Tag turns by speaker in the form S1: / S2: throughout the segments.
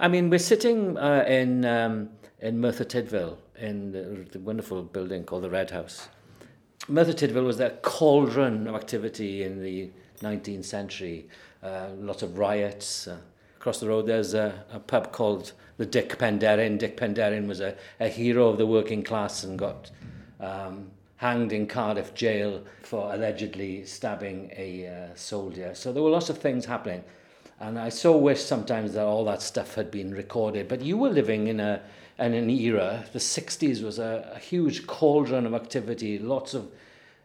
S1: I mean, we're sitting uh, in um, in Merthyr Tydfil in the, the wonderful building called the Red House. Merthyr Tydfil was that cauldron of activity in the 19th century. Uh, lots of riots. Uh, across the road, there's a, a pub called the Dick Penderyn. Dick Penderyn was a, a hero of the working class and got um, hanged in Cardiff jail for allegedly stabbing a uh, soldier. So there were lots of things happening. And I so wish sometimes that all that stuff had been recorded. But you were living in a in an era, the 60s was a, a huge cauldron of activity, lots of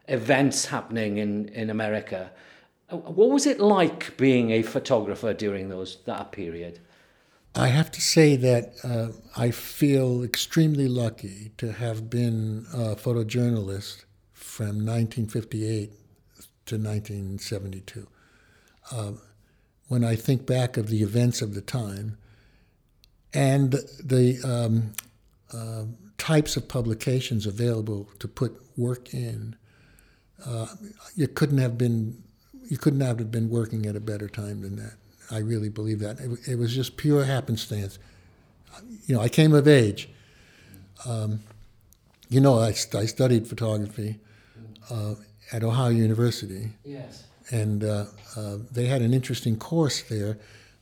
S1: events happening in, in America. Uh, what was it like being a photographer during those that period?
S2: I have to say that uh, I feel extremely lucky to have been a photojournalist from 1958 to 1972. Uh, when I think back of the events of the time and the um, uh, types of publications available to put work in, uh, you couldn't have been you couldn't have been working at a better time than that. I really believe that. It, it was just pure happenstance. You know, I came of age. Um, you know, I, I studied photography uh, at Ohio University.
S1: Yes.
S2: And uh, uh, they had an interesting course there,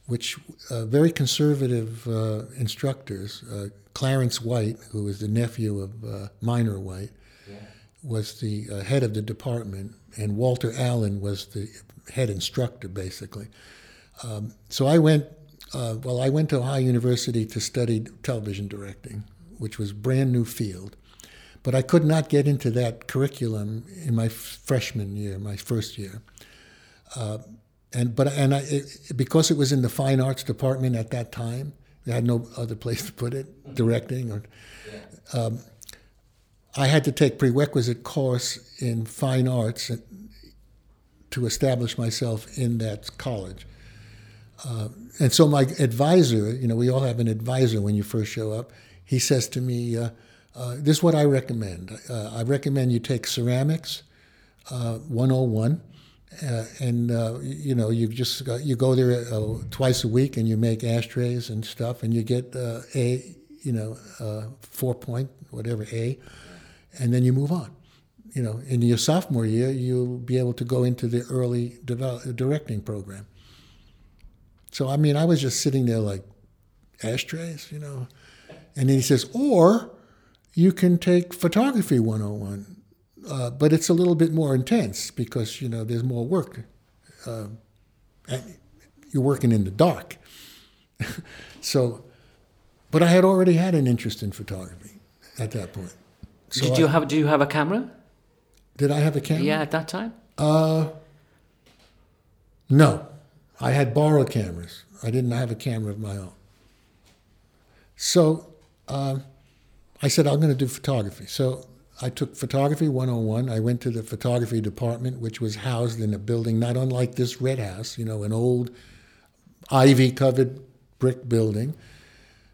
S2: which uh, very conservative uh, instructors, uh, Clarence White, who was the nephew of Minor White, yeah. was the head of the department, and Walter Allen was the head instructor, basically. Um, so I went, uh, well, I went to Ohio University to study television directing, which was a brand new field. But I could not get into that curriculum in my freshman year, my first year. Uh, and but and I, it, because it was in the fine arts department at that time, they had no other place to put it, directing or. Um, I had to take prerequisite course in fine arts to establish myself in that college. Uh, and so my advisor, you know, we all have an advisor when you first show up. He says to me, uh, uh, "This is what I recommend. Uh, I recommend you take ceramics 101." Uh, uh, and you know you just you go there twice a week and you make ashtrays and stuff and you get a you know four point whatever a and then you move on. You know in your sophomore year you'll be able to go into the early develop, directing program. So, I mean, I was just sitting there like, ashtrays, you know. And then he says, or you can take photography 101, uh, but it's a little bit more intense because, you know, there's more work. Uh, you're working in the dark. so, but I had already had an interest in photography at that point.
S1: So did you I, have? Do you have a camera?
S2: Did I have a camera?
S1: Yeah, at that time.
S2: Uh, no. I had borrowed cameras. I didn't have a camera of my own. So uh, I said, I'm going to do photography. So I took Photography 101. I went to the photography department, which was housed in a building not unlike this red house, you know, an old ivy covered brick building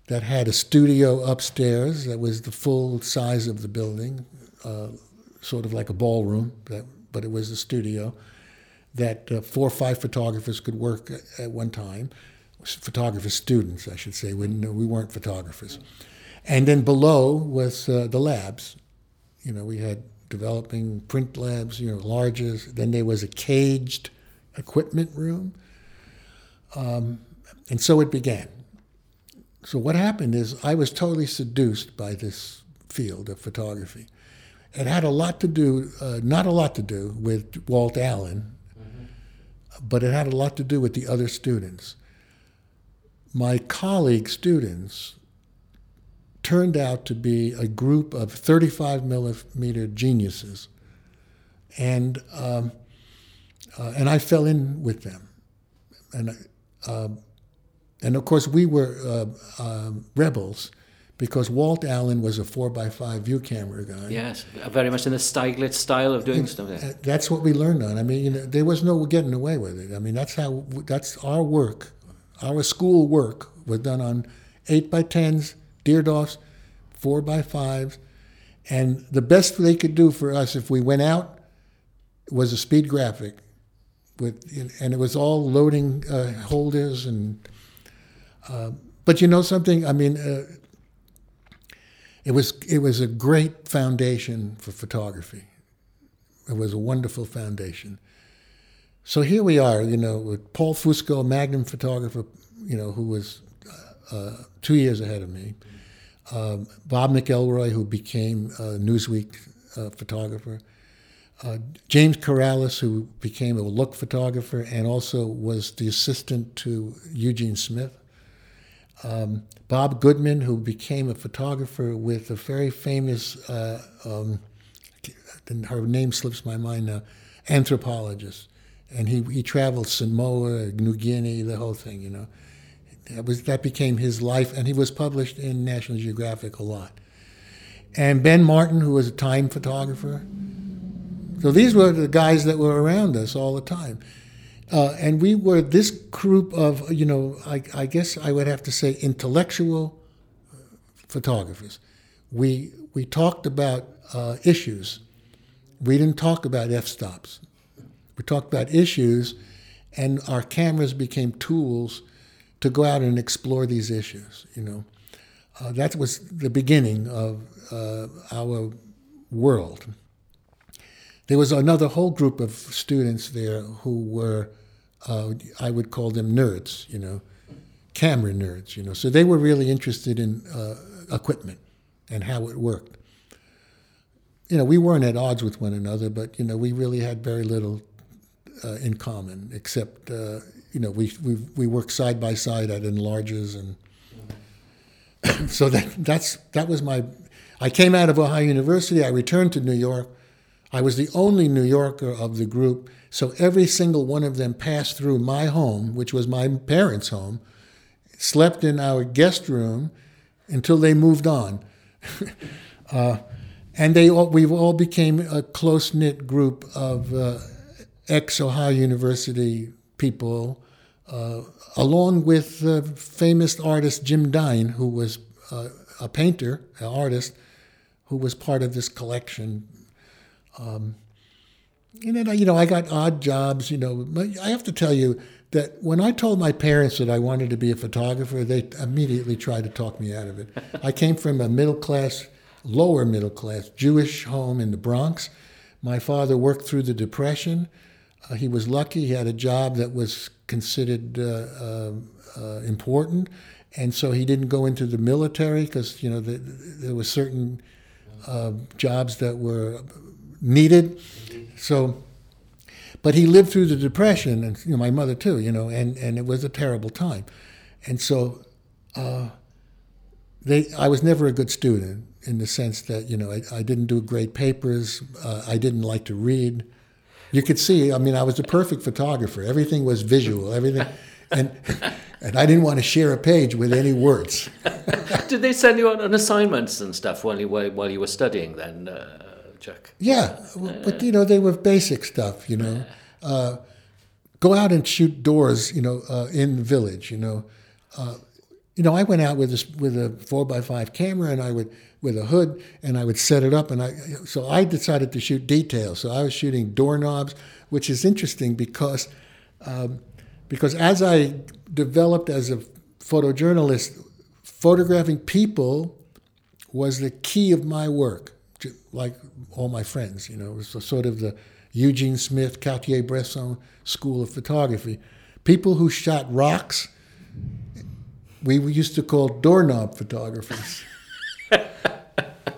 S2: that had a studio upstairs that was the full size of the building, uh, sort of like a ballroom, that, but it was a studio that uh, four or five photographers could work at one time. Photographer students, I should say. We, we weren't photographers. And then below was uh, the labs. You know, we had developing print labs, you know, larges. Then there was a caged equipment room. Um, and so it began. So what happened is I was totally seduced by this field of photography. It had a lot to do, uh, not a lot to do with Walt Allen, but it had a lot to do with the other students. My colleague students turned out to be a group of 35 millimeter geniuses. And, um, uh, and I fell in with them. And, uh, and of course, we were uh, um, rebels because Walt Allen was a four by five view camera guy.
S1: Yes, very much in the Stieglitz style of doing and.
S2: That's what we learned on. I mean, you know, there was no getting away with it. I mean, that's how, that's our work, our school work was done on 8 by 10s Deardorff's, four by fives. And the best they could do for us if we went out was a speed graphic. With, and it was all loading uh, holders and uh, but you know something i mean uh, it was it was a great foundation for photography it was a wonderful foundation so here we are you know with paul fusco magnum photographer you know who was uh, uh, two years ahead of me um, Bob McElroy, who became a Newsweek uh, photographer. Uh, James Corrales, who became a look photographer and also was the assistant to Eugene Smith. Um, Bob Goodman, who became a photographer with a very famous, uh, um, her name slips my mind now, anthropologist. And he, he traveled Samoa, New Guinea, the whole thing, you know. That, was, that became his life, and he was published in National Geographic a lot. And Ben Martin, who was a time photographer. So these were the guys that were around us all the time. Uh, and we were this group of, you know, I, I, guess I would have to say intellectual photographers. We, we talked about uh, issues. We didn't talk about f stops. We talked about issues, and our cameras became tools to go out and explore these issues, you know. Uh, that was the beginning of uh, our world. There was another whole group of students there who were uh, I would call them nerds, you know, camera nerds, you know. So they were really interested in uh, equipment and how it worked. You know, we weren't at odds with one another, but you know, we really had very little uh, in common, except uh, you know, we we we worked side by side at enlarges and so that that's that was my. I came out of Ohio University. I returned to New York. I was the only New Yorker of the group so every single one of them passed through my home, which was my parents' home, slept in our guest room until they moved on. uh, and they all, we all became a close knit group of uh, ex Ohio University people, uh, along with the famous artist Jim Dine, who was uh, a painter, an artist, who was part of this collection. Um, and then, you know, I got odd jobs, you know. I have to tell you that when I told my parents that I wanted to be a photographer, they immediately tried to talk me out of it. I came from a middle class, lower middle class Jewish home in the Bronx. My father worked through the Depression. Uh, he was lucky; he had a job that was considered uh, uh, important, and so he didn't go into the military because you know the, there were certain jobs that were needed. So, but he lived through the depression, and you know, my mother too. You know, and and it was a terrible time, and so uh, they. I was never a good student in the sense that you know I, I didn't do great papers. Uh, I didn't like to read. You could see. I mean, I was a perfect photographer. Everything was visual. Everything, and and I didn't want to share a page with any words.
S1: Did they send you on assignments and stuff while you were while you were studying then? Uh check.
S2: Yeah, but you know they were basic stuff. You know, uh, go out and shoot doors. You know, uh, in the village. You know, uh, you know I went out with this with a four by five camera and I would with a hood and I would set it up and I so I decided to shoot details. So I was shooting doorknobs, which is interesting because um, because as I developed as a photojournalist, photographing people was the key of my work like all my friends. You know, it was sort of the Eugene Smith, Cartier-Bresson school of photography. People who shot rocks, we used to call doorknob photographers.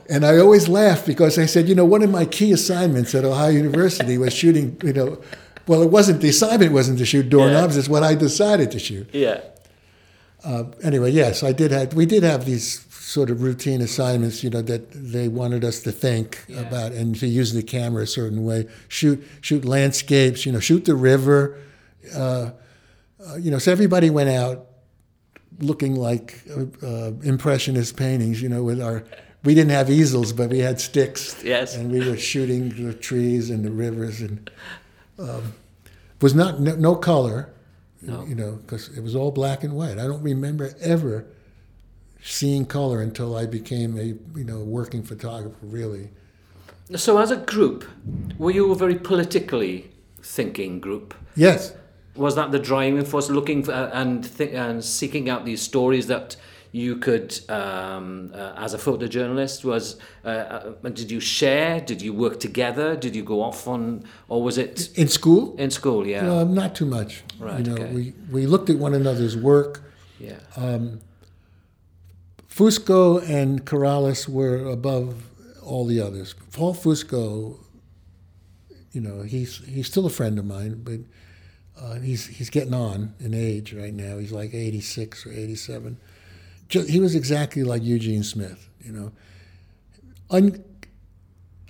S2: and I always laugh because I said, you know, one of my key assignments at Ohio University was shooting, you know, well, it wasn't the assignment wasn't to shoot doorknobs; yeah. it's what I decided to shoot.
S1: Yeah.
S2: Uh, anyway, yes, I did have. We did have these sort of routine assignments, you know, that they wanted us to think yeah. about and to use the camera a certain way. Shoot, shoot landscapes, you know, shoot the river. Uh, uh, you know, so everybody went out looking like uh, impressionist paintings. You know, with our we didn't have easels, but we had sticks.
S1: Yes,
S2: and we were shooting the trees and the rivers, and um, was not no, no color. No. You know, because it was all black and white. I don't remember ever seeing color until I became a you know working photographer really.
S1: So as a group, were you a very politically thinking group?
S2: Yes.
S1: Was that the driving force, looking for, and th- and seeking out these stories that you could, um, uh, as a photojournalist, was uh, uh, did you share? Did you work together? Did you go off on, or was it
S2: In school?
S1: in school? Yeah,
S2: Uh, not too much.
S1: Right,
S2: You know,
S1: okay.
S2: we, we looked at one another's work.
S1: yeah,
S2: Fusco and Corrales were above all the others. Paul Fusco, you know, he's he's still a friend of mine, but uh, he's he's getting on in age right now. He's like 86 or 87. Just, he was exactly like Eugene Smith, you know, Un,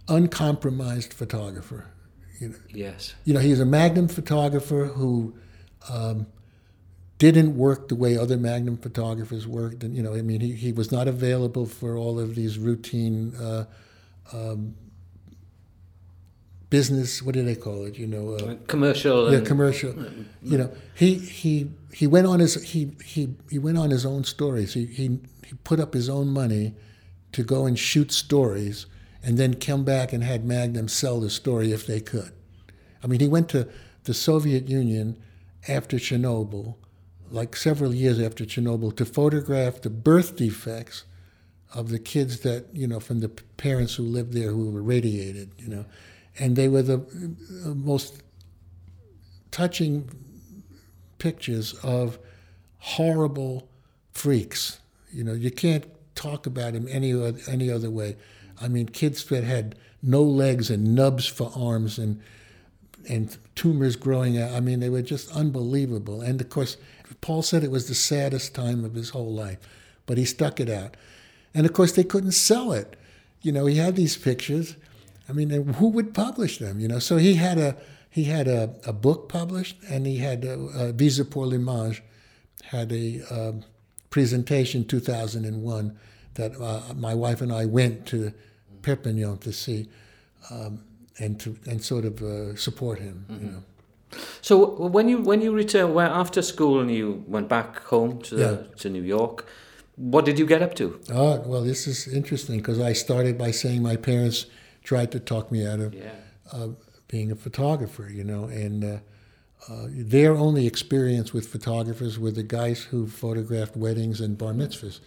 S2: uncompromised photographer. You know,
S1: yes,
S2: you know, he's a Magnum photographer who um, didn't work the way other Magnum photographers worked. And, you know, I mean, he, he was not available for all of these routine uh, um, business, what do they call it? You know, uh,
S1: commercial.
S2: yeah,
S1: And,
S2: commercial. You know, he he he went on his he he he went on his own stories. He he he put up his own money to go and shoot stories, and then come back and had Magnum sell the story if they could. I mean, he went to the Soviet Union after Chernobyl, like several years after Chernobyl, to photograph the birth defects of the kids that you know from the parents who lived there who were radiated. You know, and they were the uh, most touching pictures of horrible freaks. You know, you can't talk about him any other, any other way. I mean, kids that had no legs and nubs for arms and and tumors growing out. I mean, they were just unbelievable. And of course, Paul said it was the saddest time of his whole life, but he stuck it out. And of course, they couldn't sell it. You know, he had these pictures. I mean, who would publish them? You know, so he had a he had a, a book published, and he had a, a Visa pour l'image had a um, presentation 2001 that uh, my wife and I went to Perpignan to see um, and to and sort of uh, support him. You know.
S1: So when you when you returned, well, after school, and you went back home to the,
S2: Yeah.
S1: to New York, what did you get up to?
S2: Oh, well, this is interesting because I started by saying my parents tried to talk me out of
S1: Yeah.
S2: uh, being a photographer, you know, and uh, uh, their only experience with photographers were the guys who photographed weddings and bar mitzvahs.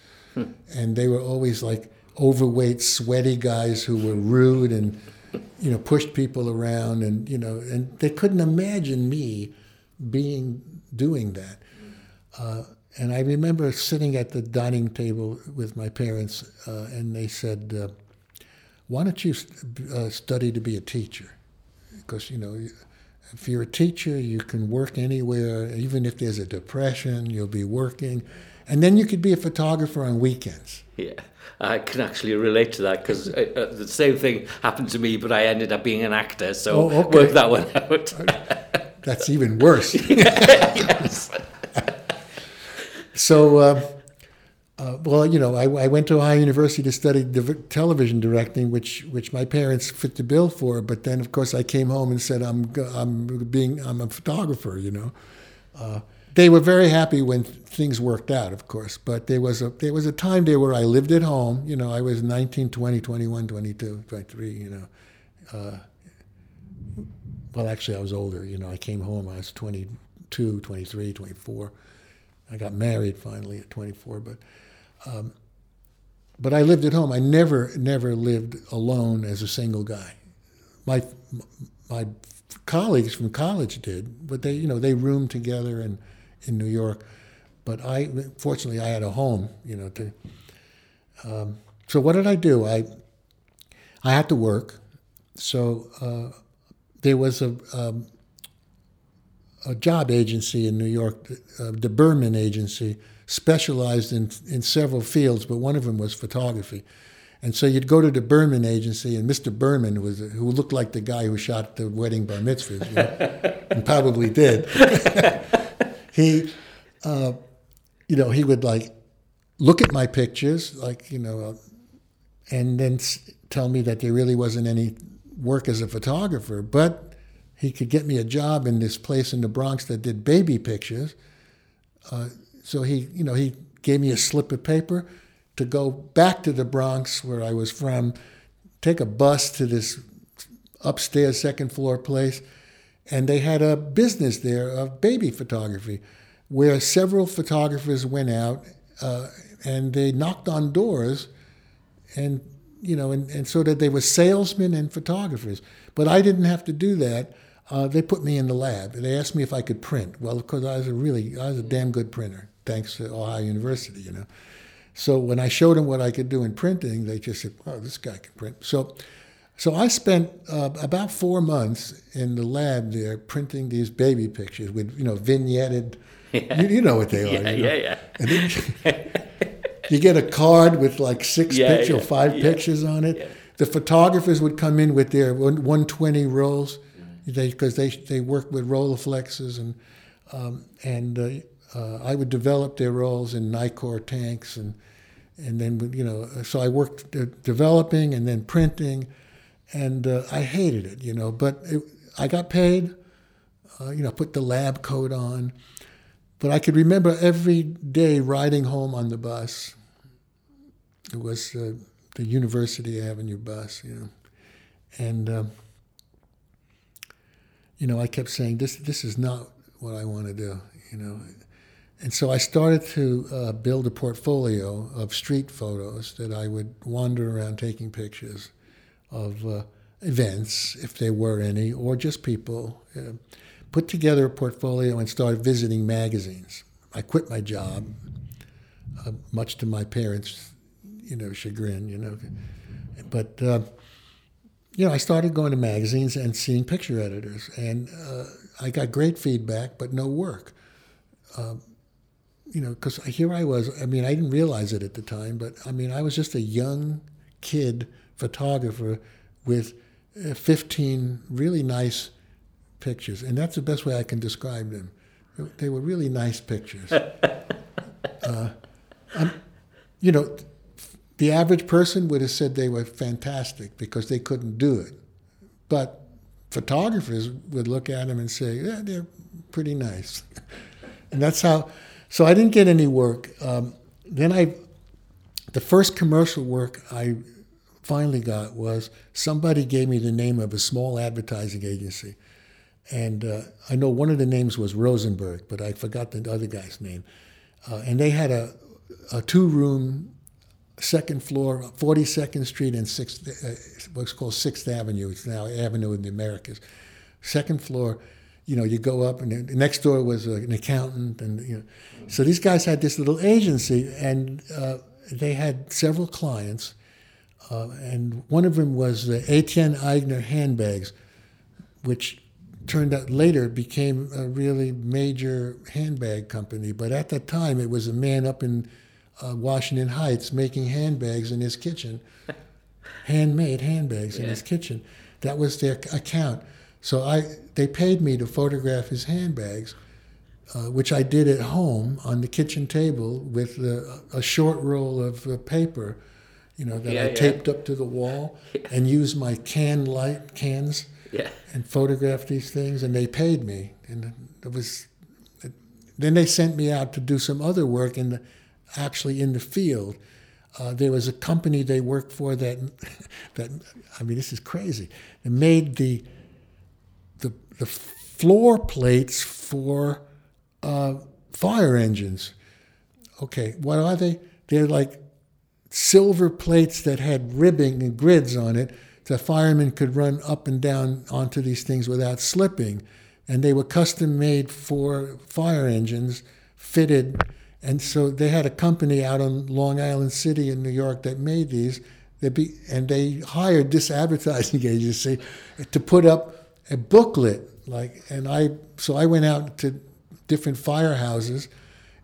S2: And they were always like overweight, sweaty guys who were rude and, you know, pushed people around and, you know, and they couldn't imagine me being, doing that. Uh, and I remember sitting at the dining table with my parents, uh, and they said, uh, "Why don't you uh, study to be a teacher? Because you know, if you're a teacher, you can work anywhere. Even if there's a depression, you'll be working, and then you could be a photographer on weekends."
S1: Yeah, I can actually relate to that because uh, uh, the same thing happened to me, but I ended up being an actor, so
S2: Oh, okay.
S1: worked that one out.
S2: That's even worse.
S1: yes.
S2: So, uh, uh, well, you know, I, I went to Ohio University to study div- television directing, which which my parents fit the bill for. But then, of course, I came home and said, "I'm I'm being I'm a photographer." You know, uh, they were very happy when things worked out, of course. But there was a there was a time there where I lived at home. You know, I was 19, 20, 21, 22, 23. You know. Uh, well, actually, I was older. You know, I came home. I was 22, 23, 24. I got married finally at 24, but um, but I lived at home. I never never lived alone as a single guy. My my colleagues from college did, but they you know they roomed together in in New York. But I fortunately I had a home, you know. To um, so what did I do? I I had to work, so uh, there was a um, a job agency in New York, uh, the Berman Agency, specialized in in several fields, but one of them was photography. And so you'd go to the Berman Agency, and Mr. Berman was who looked like the guy who shot the wedding bar mitzvahs, you know, and probably did. he, uh, you know, he would like look at my pictures, like you know, uh, and then s- tell me that there really wasn't any work as a photographer, but he could get me a job in this place in the Bronx that did baby pictures. Uh, so he, you know, he gave me a slip of paper to go back to the Bronx where I was from, take a bus to this upstairs second floor place, and they had a business there of baby photography, where several photographers went out uh, and they knocked on doors, and you know, and, and so that they were salesmen and photographers. But I didn't have to do that. Uh, they put me in the lab. They asked me if I could print. Well, of course, I was a really, I was a damn good printer, thanks to Ohio University, you know. So when I showed them what I could do in printing, they just said, "Oh, this guy can print." So, so I spent uh, about four months in the lab there printing these baby pictures with, you know, vignetted. Yeah. You, you, know what they are.
S1: Yeah,
S2: you know?
S1: yeah, yeah.
S2: you get a card with like six yeah, pictures yeah, or five pictures on it. The photographers would come in with their 120 rolls because they, they, they work with Rolleiflexes and um, and uh, uh, I would develop their rolls in Nikkor tanks and and then you know so I worked developing and then printing and uh, I hated it you know but it, I got paid uh, you know put the lab coat on but I could remember every day riding home on the bus it was uh, the University Avenue bus you know and um, you know, I kept saying, this, this is not what I want to do, you know. And so I started to uh, build a portfolio of street photos that I would wander around taking pictures of uh, events, if there were any, or just people. Uh, put together a portfolio and started visiting magazines. I quit my job, uh, much to my parents' you know chagrin, you know. But uh, you know, I started going to magazines and seeing picture editors, and uh, I got great feedback, but no work. Um, you know, because here I was. I mean, I didn't realize it at the time, but I mean, I was just a young kid photographer with uh, 15 really nice pictures, and that's the best way I can describe them. They were really nice pictures. uh, you know, the average person would have said they were fantastic because they couldn't do it. But photographers would look at them and say, yeah, they're pretty nice. and that's how, so I didn't get any work. Um, then I, the first commercial work I finally got was somebody gave me the name of a small advertising agency. And uh, I know one of the names was Rosenberg, but I forgot the other guy's name. Uh, and they had a, a two room second floor, 42nd Street and Sixth, uh, what's called Sixth Avenue. It's now Avenue in the Americas. Second floor, you know, you go up, and next door was an accountant, and you know, so these guys had this little agency, and uh, they had several clients, uh, and one of them was the Etienne Aigner handbags, which turned out later became a really major handbag company. But at that time, it was a man up in uh, Washington Heights making handbags in his kitchen, handmade handbags yeah. in his kitchen. That was their account. So I, they paid me to photograph his handbags, uh, which I did at home on the kitchen table with a, a short roll of uh, paper, you know, that yeah, I yeah. taped up to the wall, and used my can light cans and photographed these things, and they paid me, and it was. Then they sent me out to do some other work, and actually in the field. Uh, there was a company they worked for that, that I mean, this is crazy. They made the the, floor plates for uh, fire engines. Okay, what are they? They're like silver plates that had ribbing and grids on it. The firemen could run up and down onto these things without slipping, and they were custom made for fire engines, fitted and so they had a company out on Long Island City in New York that made these. Be, and they hired this advertising agency to put up a booklet. Like, and I so I went out to different firehouses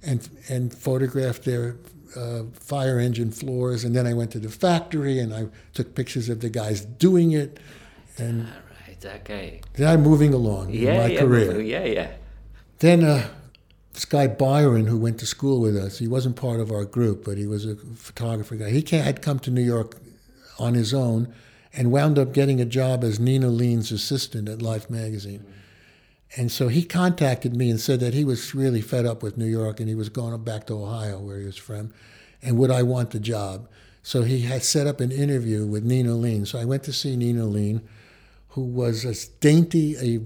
S2: and and photographed their uh, fire engine floors. And then I went to the factory and I took pictures of the guys doing it. And
S1: All right, okay.
S2: Then I'm moving along
S1: yeah,
S2: in my
S1: yeah,
S2: career.
S1: Yeah, yeah.
S2: Then. Uh, this guy Byron, who went to school with us, he wasn't part of our group, but he was a photographer guy. He had come to New York on his own and wound up getting a job as Nina Leen's assistant at Life magazine. And so he contacted me and said that he was really fed up with New York and he was going back to Ohio, where he was from, and would I want the job? So he had set up an interview with Nina Leen. So I went to see Nina Leen, who was as dainty a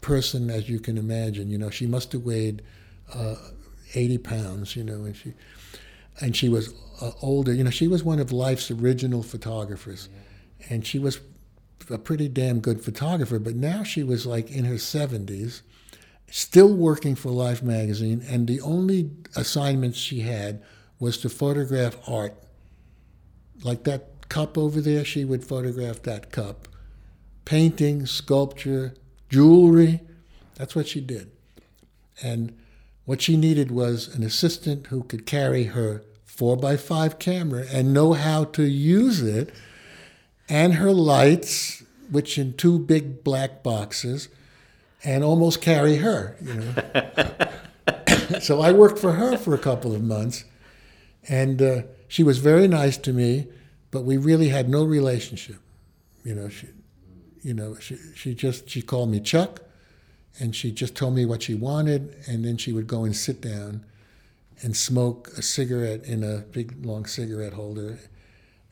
S2: person as you can imagine. You know, she must have weighed uh, 80 pounds, you know, and she, and she was uh, older. You know, she was one of life's original photographers. And she was a pretty damn good photographer, but now she was like in her 70s, still working for Life magazine, and the only assignments she had was to photograph art. Like that cup over there, she would photograph that cup. Painting, sculpture, jewelry, that's what she did. And what she needed was an assistant who could carry her 4x5 camera and know how to use it and her lights, which in two big black boxes, and almost carry her. You know. so I worked for her for a couple of months, and uh, she was very nice to me, but we really had no relationship. You know, she, you know, she, she just she called me Chuck, and she just told me what she wanted, and then she would go and sit down and smoke a cigarette in a big long cigarette holder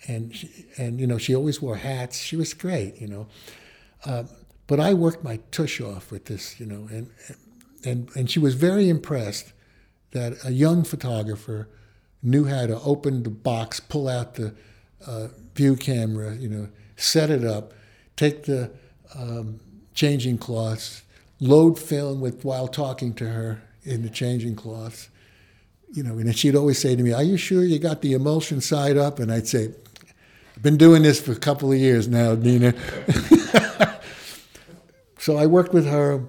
S2: and she, and you know she always wore hats. She was great, you know. Uh, but I worked my tush off with this, you know, and and and she was very impressed that a young photographer knew how to open the box, pull out the uh, view camera, you know, set it up, take the um, changing cloths, load film with while talking to her in the changing cloths. You know, and she'd always say to me, "Are you sure you got the emulsion side up?" And I'd say, been doing this for a couple of years now, Nina. so I worked with her.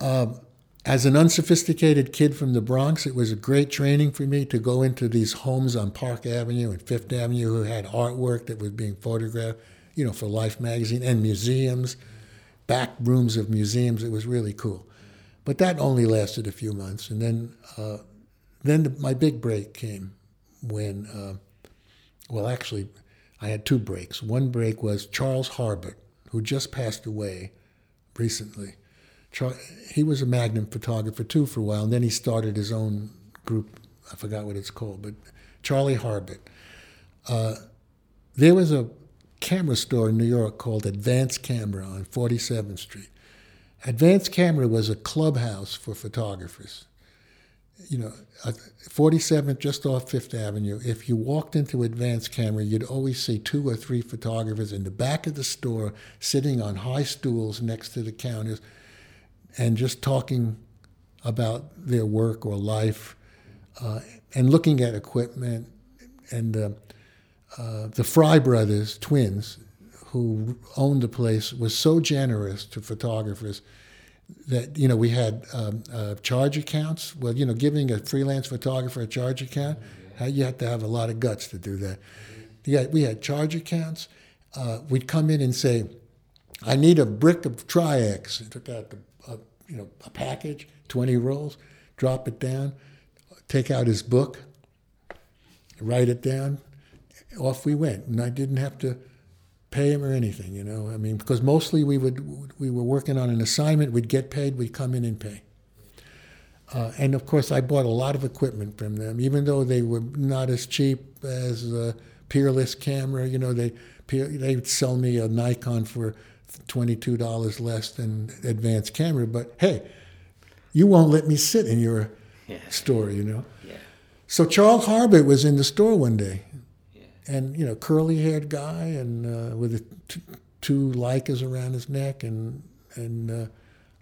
S2: Um, as an unsophisticated kid from the Bronx, it was a great training for me to go into these homes on Park Avenue and Fifth Avenue who had artwork that was being photographed, you know, for Life magazine and museums, back rooms of museums. It was really cool. But that only lasted a few months. And then, uh, then the, my big break came when uh, well, actually, I had two breaks. One break was Charles Harbutt, who just passed away recently. Char- he was a Magnum photographer too for a while, and then he started his own group. I forgot what it's called, but Charlie Harbutt. Uh, there was a camera store in New York called Advance Camera on 47th Street. Advance Camera was a clubhouse for photographers you know, 47th, just off Fifth Avenue, if you walked into Advance Camera, you'd always see two or three photographers in the back of the store sitting on high stools next to the counters and just talking about their work or life uh, and looking at equipment. And uh, uh, the Fry brothers, twins, who owned the place, was so generous to photographers that you know we had um, uh, charge accounts. Well, you know, giving a freelance photographer a charge account, you have to have a lot of guts to do that. Yeah, we had charge accounts. Uh, we'd come in and say, "I need a brick of Tri-X." Took out the, uh, you know a package, twenty rolls, drop it down, take out his book, write it down. Off we went, and I didn't have to pay him or anything, you know. I mean, because mostly we would we were working on an assignment, we'd get paid, we'd come in and pay. Uh, and of course, I bought a lot of equipment from them, even though they were not as cheap as a Peerless camera. You know, they they'd sell me a Nikon for twenty-two dollars less than advanced camera, but hey, you won't let me sit in your yeah. store, you know. Yeah. So Charles Harbutt was in the store one day, and you know, curly-haired guy and uh, with t- two Leicas around his neck, and and uh,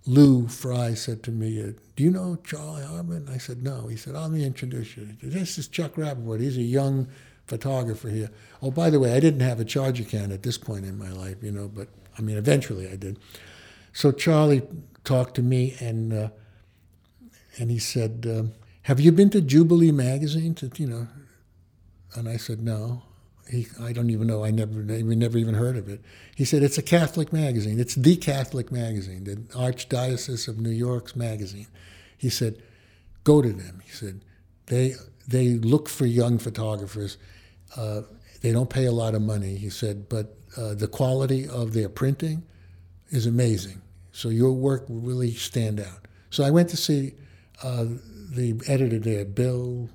S2: Lou Fry said to me, uh, "Do you know Charlie Harbutt?" I said, "No." He said, "Let me introduce you. This is Chuck Rapoport. He's a young photographer here. Oh, by the way, I didn't have a charge account at this point in my life, you know, but I mean, eventually I did. So Charlie talked to me, and uh, and he said." Um, have you been to Jubilee magazine? To, you know, and I said no. He, I don't even know. I never, we never even heard of it. He said it's a Catholic magazine. It's the Catholic magazine, the Archdiocese of New York's magazine. He said, go to them. He said, they they look for young photographers. Uh, they don't pay a lot of money. He said, but uh, the quality of their printing is amazing. So your work will really stand out. So I went to see uh, the editor there, Bill.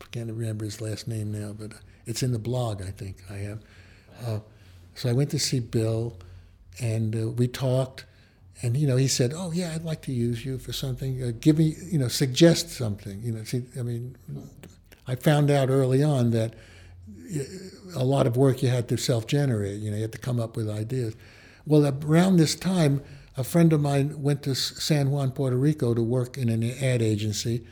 S2: I can't remember his last name now, but it's in the blog, I think I have. Uh, so I went to see Bill, and uh, we talked, And you know, he said, "Oh yeah, I'd like to use you for something. Uh, give me, you know, suggest something. You know, see, I mean, I found out early on that a lot of work you had to self-generate. You know, you had to come up with ideas. Well, around this time, a friend of mine went to San Juan, Puerto Rico, to work in an ad agency.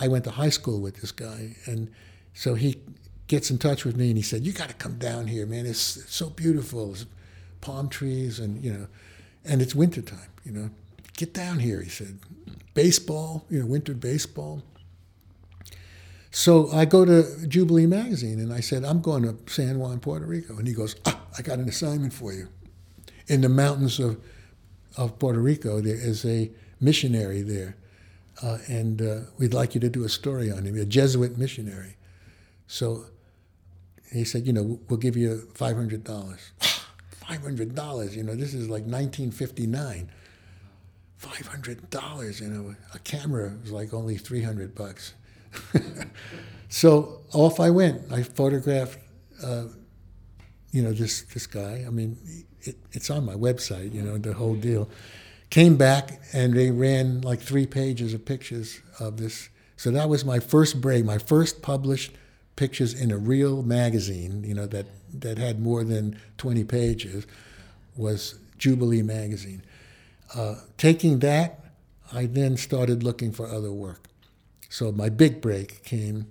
S2: I went to high school with this guy, and so he gets in touch with me and he said, "You got to come down here, man. It's, it's so beautiful. It's palm trees, and you know, and it's wintertime. You know, get down here." He said, "Baseball, you know, winter baseball." So I go to Jubilee Magazine and I said, I'm going to San Juan, Puerto Rico. And he goes, ah, I got an assignment for you. In the mountains of, of Puerto Rico, there is a missionary there. Uh, and uh, we'd like you to do a story on him, a Jesuit missionary. So he said, you know, we'll give you $500. $500, you know, this is like 1959. $500, you know, a camera was like only 300 bucks. so off I went. I photographed, uh, you know, this this guy. I mean, it, it's on my website. You know, the whole deal. Came back and they ran like three pages of pictures of this. So that was my first break, my first published pictures in a real magazine. You know that that had more than 20 pages was Jubilee magazine. Uh, taking that, I then started looking for other work. So my big break came,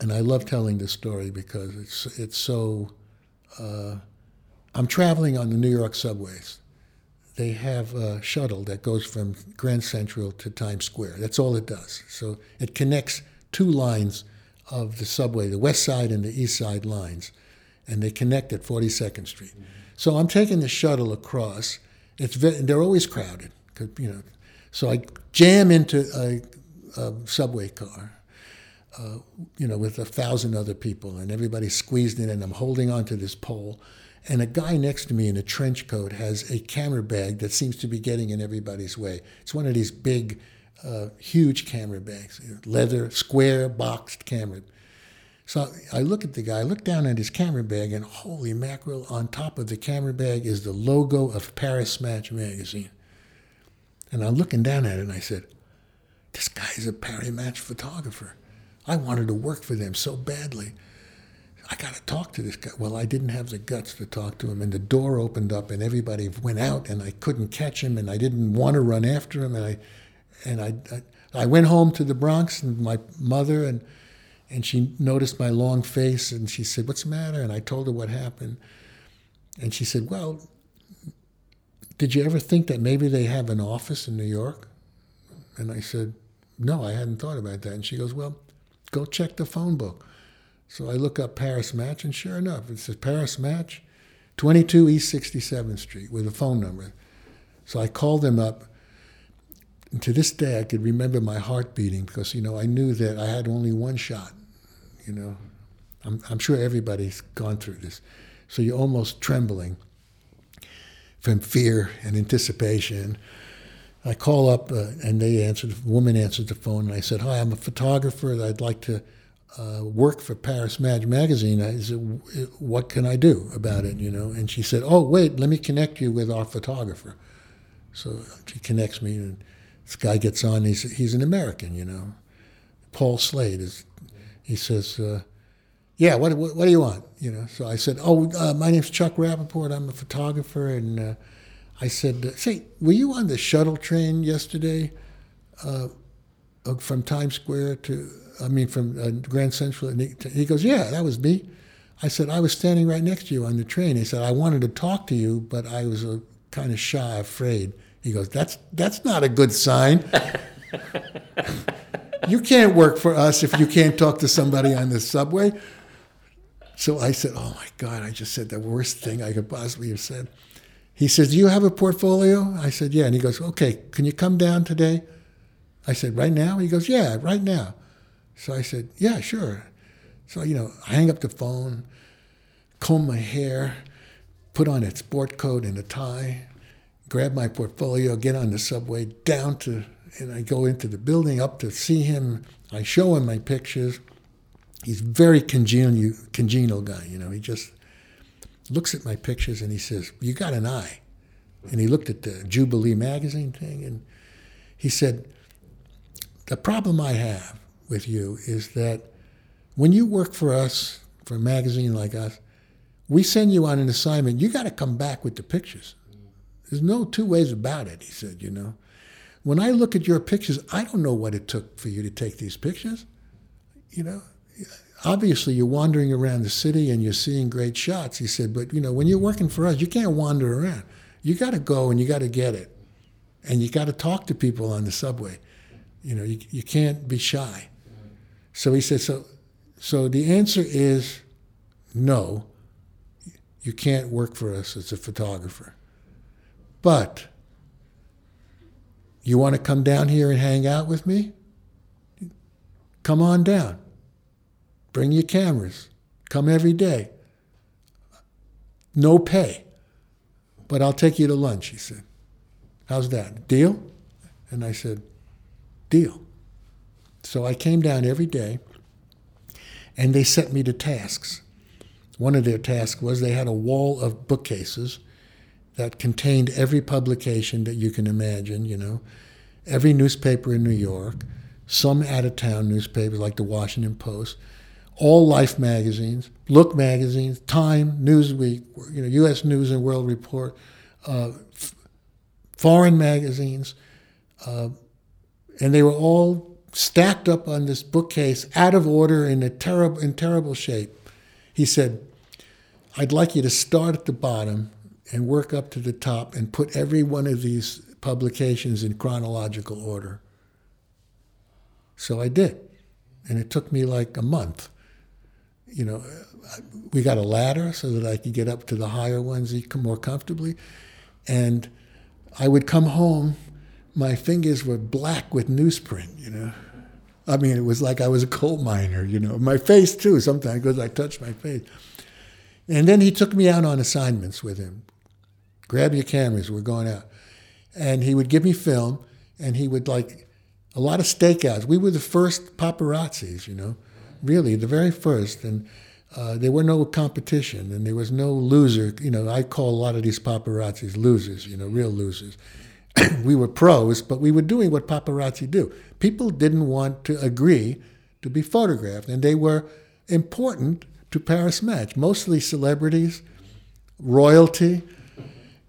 S2: and I love telling this story because it's it's so. Uh, I'm traveling on the New York subways. They have a shuttle that goes from Grand Central to Times Square. That's all it does. So it connects two lines of the subway, the west side and the east side lines, and they connect at 42nd Street. So I'm taking the shuttle across. It's they're always crowded, you know. So I jam into a a subway car, uh, you know, with a thousand other people, and everybody's squeezed in, and I'm holding onto this pole. And a guy next to me in a trench coat has a camera bag that seems to be getting in everybody's way. It's one of these big, uh, huge camera bags, leather, square, boxed camera. So I look at the guy, I look down at his camera bag, and holy mackerel, on top of the camera bag is the logo of Paris Match magazine. And I'm looking down at it, and I said, this guy's a Paris Match photographer. I wanted to work for them so badly. I got to talk to this guy. Well, I didn't have the guts to talk to him, and the door opened up, and everybody went out, and I couldn't catch him, and I didn't want to run after him, and I, and I, I, I went home to the Bronx, and my mother, and, and she noticed my long face, and she said, "What's the matter?" And I told her what happened, and she said, "Well, did you ever think that maybe they have an office in New York?" And I said, no, I hadn't thought about that. And she goes, well, go check the phone book. So I look up Paris Match, and sure enough, it says Paris Match, 22 East 67th Street with a phone number. So I called them up. And to this day, I could remember my heart beating because, you know, I knew that I had only one shot. You know, I'm, I'm sure everybody's gone through this. So you're almost trembling from fear and anticipation. I call up uh, and they answered. The woman answered the phone, and I said, "Hi, I'm a photographer. I'd like to uh, work for Paris Match magazine. I said, what can I do about it? You know?" And she said, "Oh, wait, let me connect you with our photographer." So she connects me, and this guy gets on. He's he's an American, you know. Paul Slade is. He says. Uh, yeah, what, what, what, do you want? You know, so I said, oh, uh, my name's Chuck Rapoport. I'm a photographer, and uh, I said, "Say, were you on the shuttle train yesterday uh, uh from Times Square to, I mean, from uh, Grand Central?" And he, he, goes, "Yeah, that was me." I said, "I was standing right next to you on the train." He said, "I wanted to talk to you, but I was uh, kind of shy, afraid." He goes, "That's that's not a good sign." you can't work for us if you can't talk to somebody on the subway. So I said, "Oh my God! I just said the worst thing I could possibly have said." He says, Do you have a portfolio? I said, Yeah. And he goes, Okay, can you come down today? I said, Right now? He goes, Yeah, right now. So I said, Yeah, sure. So, you know, I hang up the phone, comb my hair, put on a sport coat and a tie, grab my portfolio, get on the subway down to, and I go into the building up to see him. I show him my pictures. He's very congenial, congenial guy, you know. He just looks at my pictures and he says, You got an eye. And he looked at the Jubilee magazine thing and he said, The problem I have with you is that when you work for us, for a magazine like us, we send you on an assignment, you got to come back with the pictures. There's no two ways about it, he said, you know. When I look at your pictures, I don't know what it took for you to take these pictures. You know, obviously you're wandering around the city and you're seeing great shots. He said, but you know, when you're working for us, you can't wander around. You got to go and you got to get it. And you got to talk to people on the subway. You know, you, you can't be shy. So he said, so, so the answer is no, you can't work for us as a photographer. But you want to come down here and hang out with me? Come on down. Bring your cameras. Come every day. No pay. But I'll take you to lunch, he said. How's that? Deal? And I said, Deal. So I came down every day and they set me to tasks. One of their tasks was they had a wall of bookcases that contained every publication that you can imagine, you know, every newspaper in New York, some out of town newspapers like the Washington Post, all Life magazines, Look magazines, Time, Newsweek, you know, U.S. News and World Report, uh, f- foreign magazines, uh, and they were all stacked up on this bookcase, out of order, in a terrible, in terrible shape. He said, "I'd like you to start at the bottom and work up to the top and put every one of these publications in chronological order." So I did, and it took me like a month you know, we got a ladder so that I could get up to the higher ones more comfortably. And I would come home, my fingers were black with newsprint, you know. I mean, it was like I was a coal miner, you know. My face, too, sometimes, because I touched my face. And then he took me out on assignments with him. Grab your cameras, we're going out. And he would give me film, and he would like a lot of stakeouts. We were the first paparazzis, you know really the very first, and uh, there were no competition and there was no loser. You know, I call a lot of these paparazzis losers. You know, real losers. we were pros, but we were doing what paparazzi do. People didn't want to agree to be photographed, and they were important to Paris Match. Mostly celebrities, royalty.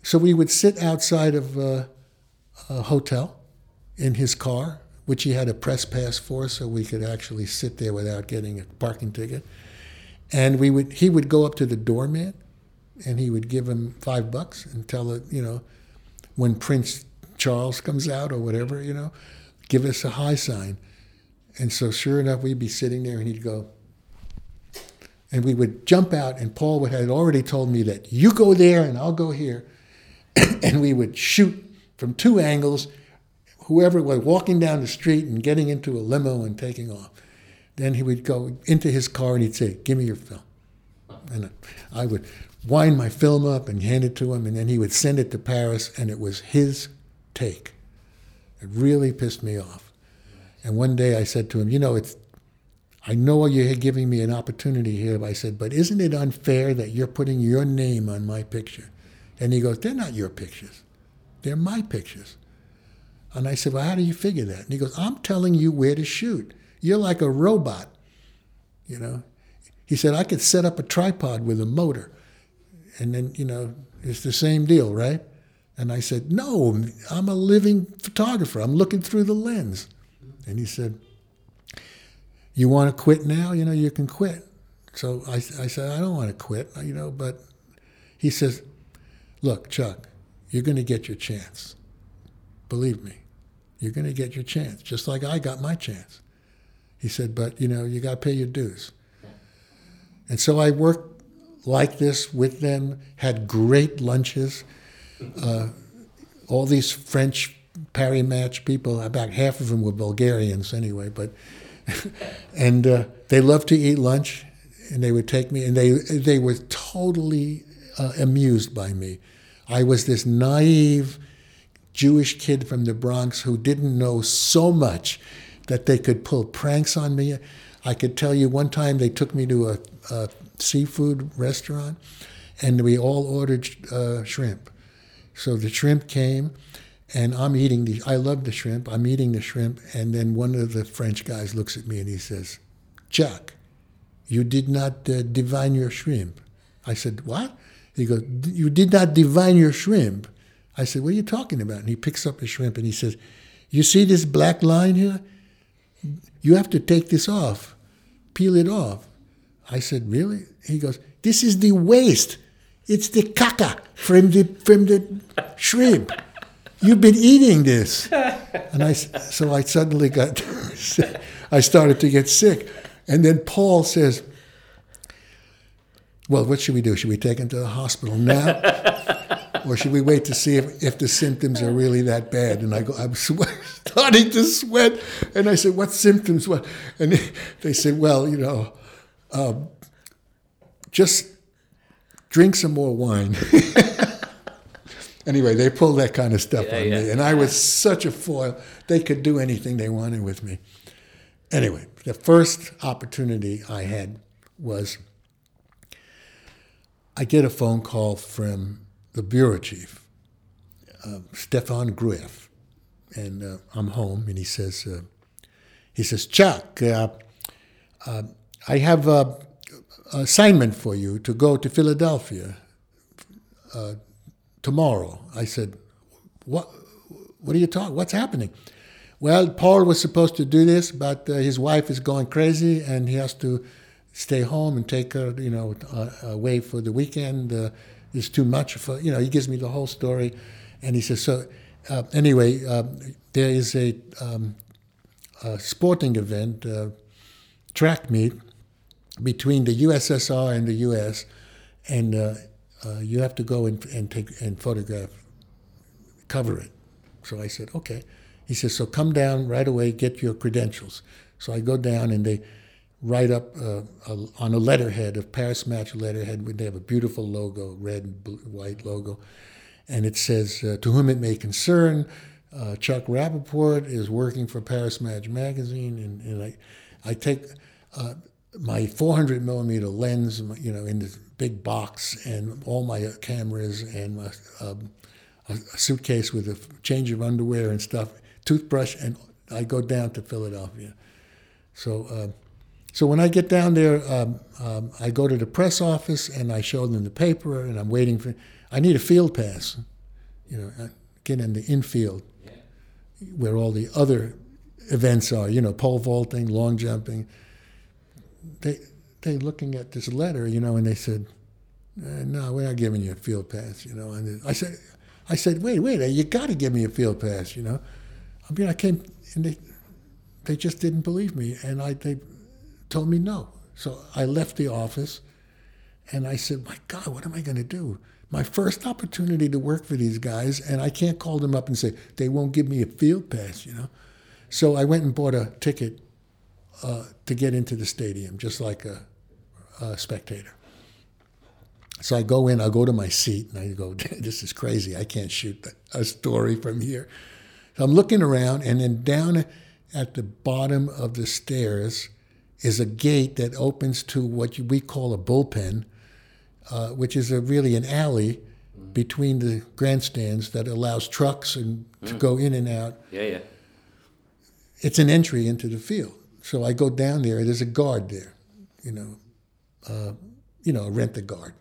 S2: So we would sit outside of uh, a hotel in his car which he had a press pass for, so we could actually sit there without getting a parking ticket. And we would, he would go up to the doorman, and he would give him five bucks and tell it, you know, when Prince Charles comes out or whatever, you know, give us a high sign. And so, sure enough, we'd be sitting there, and he'd go, and we would jump out, and Paul had already told me that you go there and I'll go here, and we would shoot from two angles whoever was walking down the street and getting into a limo and taking off. Then he would go into his car and he'd say, Give me your film. And I would wind my film up and hand it to him, and then he would send it to Paris, and it was his take. It really pissed me off. And one day I said to him, You know, it's I know you're giving me an opportunity here. I said, but isn't it unfair that you're putting your name on my picture? And he goes, they're not your pictures. They're my pictures. And I said, Well, how do you figure that? And he goes, I'm telling you where to shoot. You're like a robot, you know. He said, I could set up a tripod with a motor. And then, you know, it's the same deal, right? And I said, No, I'm a living photographer. I'm looking through the lens. And he said, You want to quit now? You know, you can quit. So I, I said, I don't want to quit, you know, but he says, Look, Chuck, you're going to get your chance. Believe me, you're going to get your chance, just like I got my chance. He said, but you know, you got to pay your dues. And so I worked like this with them, had great lunches. Uh, all these French Paris Match people, about half of them were Bulgarians anyway, but and uh, they loved to eat lunch, and they would take me, and they they were totally uh, amused by me. I was this naive Jewish kid from the Bronx who didn't know so much that they could pull pranks on me. I could tell you one time they took me to a, a seafood restaurant and we all ordered uh, shrimp. So the shrimp came, and I'm eating the. I love the shrimp. I'm eating the shrimp, and then one of the French guys looks at me and he says, "Chuck, you did not uh, divine your shrimp." I said, "What?" He goes, "You did not divine your shrimp." I said, "What are you talking about?" And he picks up a shrimp and he says, "You see this black line here? You have to take this off, peel it off." I said, "Really?" He goes, "This is the waste. It's the caca from the from the shrimp." You've been eating this. And I, so I suddenly got, I started to get sick. And then Paul says, Well, what should we do? Should we take him to the hospital now? or should we wait to see if, if the symptoms are really that bad? And I go, I'm sweat, starting to sweat. And I said, What symptoms? What? And they said, Well, you know, um, just drink some more wine. anyway, they pulled that kind of stuff
S1: Yeah,
S2: on
S1: yeah.
S2: me, and I was such a foil. They could do anything they wanted with me. Anyway, the first opportunity I had was I get a phone call from the bureau chief, uh, Stefan Grueff, and uh, I'm home, and he says, uh, he says, Chuck, uh, uh, I have a assignment for you to go to Philadelphia uh, tomorrow. I said, what? What are you talking? What's happening? Well, Paul was supposed to do this, but his wife is going crazy, and he has to stay home and take her, you know, uh, away for the weekend. Uh, it's too much for, you know. He gives me the whole story, and he says, so. Uh, anyway, um, there is a, um, a sporting event, uh, track meet between the USSR and the US, and uh, you have to go and, and take and photograph, cover it. So I said, okay. He says, so come down right away, get your credentials. So I go down and they write up uh, a, on a letterhead, a Paris Match letterhead. They have a beautiful logo, red and blue, white logo, and it says, uh, "To whom it may concern." Uh, Chuck Rapoport is working for Paris Match magazine, and, and I, I take uh, my 400 millimeter lens, you know, in this big box, and all my uh, cameras, and my, um, a, suitcase with a change of underwear and stuff, toothbrush, and I go down to Philadelphia. So, uh, so when I get down there, um, um, I go to the press office and I show them the paper, and I'm waiting for. I need a field pass, you know, uh, get in the infield, where all the other events are. You know, pole vaulting, long jumping. They they looking at this letter, you know, and they said, uh, "No, we're not giving you a field pass," you know. And I said, "I said, wait, wait, you got to give me a field pass," you know. I mean, I came and they they just didn't believe me, and I they told me no. So I left the office, and I said, "My God, what am I going to do?" My first opportunity to work for these guys, and I can't call them up and say they won't give me a field pass, you know. So I went and bought a ticket uh, to get into the stadium, just like a, a spectator. So I go in, I go to my seat, and I go, "This is crazy. I can't shoot a story from here." So I'm looking around, and then down at the bottom of the stairs is a gate that opens to what we call a bullpen, uh, which is a, really an alley between the grandstands that allows trucks and to go in and out.
S1: Yeah, yeah.
S2: It's an entry into the field. So I go down there. There's a guard there, you know, uh, you know, rent the guard.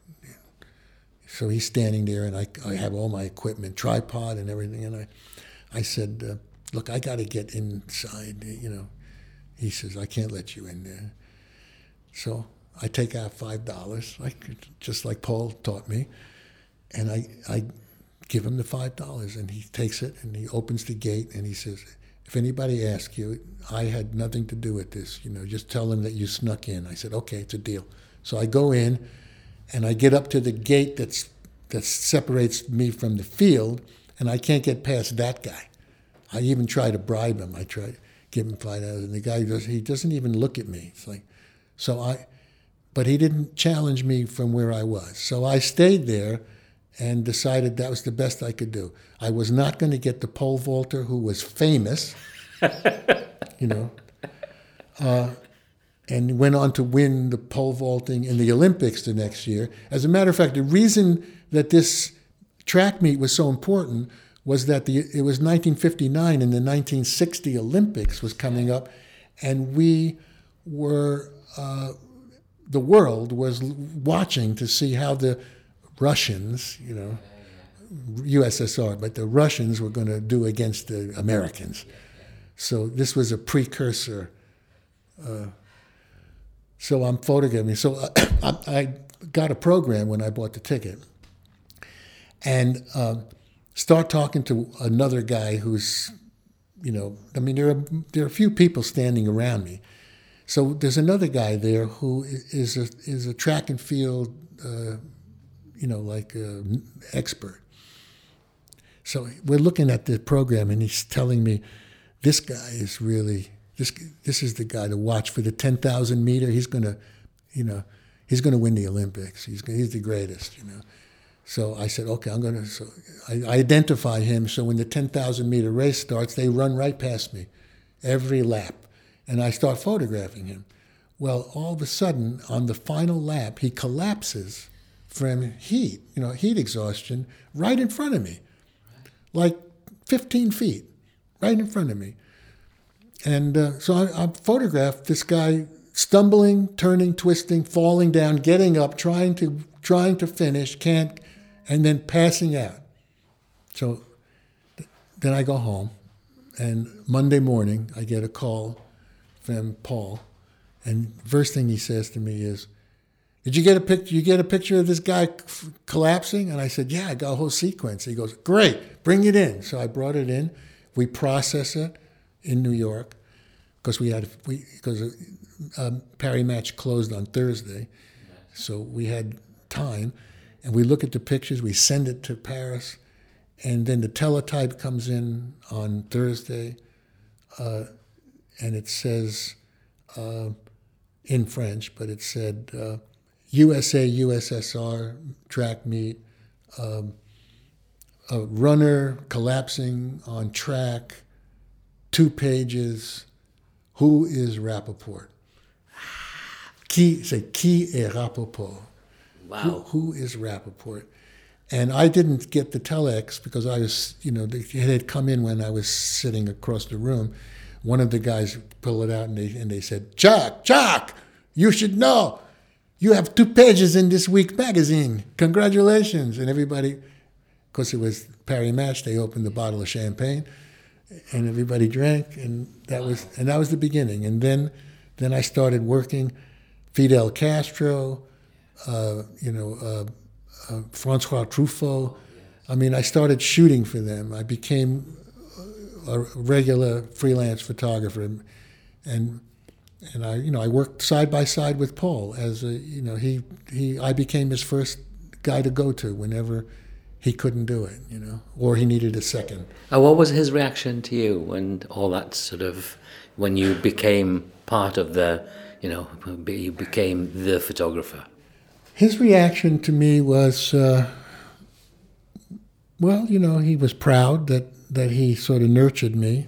S2: So he's standing there, and I, I have all my equipment, tripod and everything, and I, I said, uh, "Look, I got to get inside." You know, he says, "I can't let you in there." So I take out five dollars, like just like Paul taught me, and I I give him the five dollars, and he takes it and he opens the gate and he says, "If anybody asks you, I had nothing to do with this. You know, just tell them that you snuck in." I said, "Okay, it's a deal." So I go in, and I get up to the gate that's that separates me from the field, and I can't get past that guy. I even try to bribe him. I try give him five dollars, and the guy does. He doesn't even look at me. It's like, so I, but he didn't challenge me from where I was. So I stayed there, and decided that was the best I could do. I was not going to get the pole vaulter who was famous, you know, uh, and went on to win the pole vaulting in the Olympics the next year. As a matter of fact, the reason that this track meet was so important was that the it was 1959 and the 1960 Olympics was coming up, and we were uh, the world was watching to see how the Russians, you know, USSR, but the Russians were going to do against the Americans. So this was a precursor. Uh, so I'm photographing. So I, I, got a program when I bought the ticket, and uh, start talking to another guy who's, you know, I mean there are there are a few people standing around me. So there's another guy there who is a is a track and field, uh, you know, like uh, expert. So we're looking at the program, and he's telling me, this guy is really this. This is the guy to watch for the ten thousand meter. He's gonna, you know, he's gonna win the Olympics. He's he's the greatest, you know. So I said, okay, I'm gonna. So I, I identify him. So when the ten thousand meter race starts, they run right past me, every lap, and I start photographing him. Well, all of a sudden, on the final lap, he collapses from heat, you know, heat exhaustion, right in front of me like 15 feet right in front of me. And uh, so I, I photographed this guy stumbling, turning, twisting, falling down, getting up, trying to trying to finish, can't, and then passing out. So then I go home, and Monday morning I get a call from Paul, and first thing he says to me is, did you get a picture? You get a picture of this guy collapsing? And I said, yeah, I got a whole sequence. He goes, great, bring it in. So I brought it in. We process it in New York because we had we because um, Paris Match closed on Thursday, so we had time, and we look at the pictures. We send it to Paris, and then the teletype comes in on Thursday, uh, and it says uh, in French, but it said. Uh, USA USSR track meet, um, a runner collapsing on track, two pages. Who is Rapoport? Qui, say, qui est Rapoport?
S1: Wow.
S2: Who, who is Rapoport? And I didn't get the telex because I was, you know, it had come in when I was sitting across the room. One of the guys pulled it out and they, and they said, Chuck, Chuck, you should know you have two pages in this week magazine. Congratulations. And everybody, because it was Paris Match, they opened the bottle of champagne and everybody drank and that was and that was the beginning. And then then I started working Fidel Castro, uh, you know, uh, uh, Francois Truffaut. I mean, I started shooting for them. I became a regular freelance photographer, and and I, you know, I worked side by side with Paul as a, you know, he, he, I became his first guy to go to whenever he couldn't do it, you know, or he needed a second.
S1: And what was his reaction to you when all that sort of, when you became part of the, you know, you became the photographer?
S2: His reaction to me was, uh, well, you know, he was proud that, that he sort of nurtured me.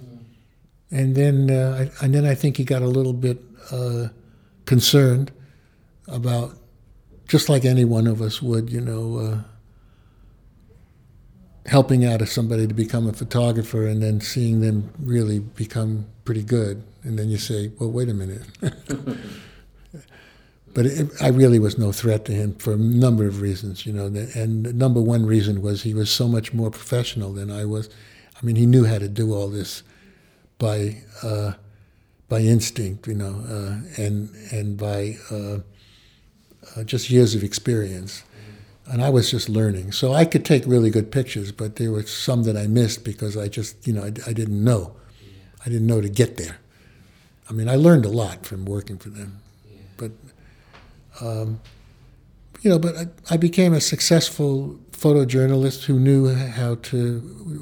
S2: And then, uh, I, and then I think he got a little bit uh, concerned about, just like any one of us would, you know, uh, helping out somebody to become a photographer and then seeing them really become pretty good. And then you say, well, wait a minute. but it, I really was no threat to him for a number of reasons, you know. And number one reason was he was so much more professional than I was. I mean, he knew how to do all this by uh, by instinct, you know, uh, and and by uh, uh, just years of experience. And I was just learning, so I could take really good pictures, but there were some that I missed because I just, you know, I, I didn't know. I didn't know to get there. I mean, I learned a lot from working for them, um, you know, but I, I, became a successful photojournalist who knew how to,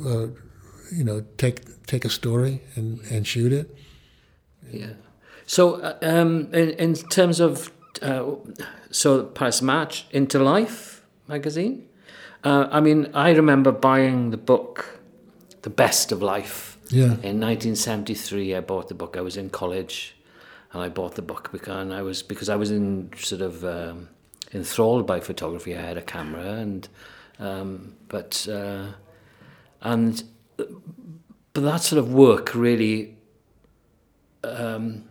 S2: uh, you know, take take a story and, and shoot it.
S1: Yeah. So, uh, um, in, in terms of uh, so Paris Match into Life magazine, uh, I mean, I remember buying the book, The Best of Life.
S2: Yeah.
S1: In 1973, I bought the book. I was in college, and I bought the book because I was because I was in sort of um, enthralled by photography. I had a camera and Um, but uh, and but that sort of work really um,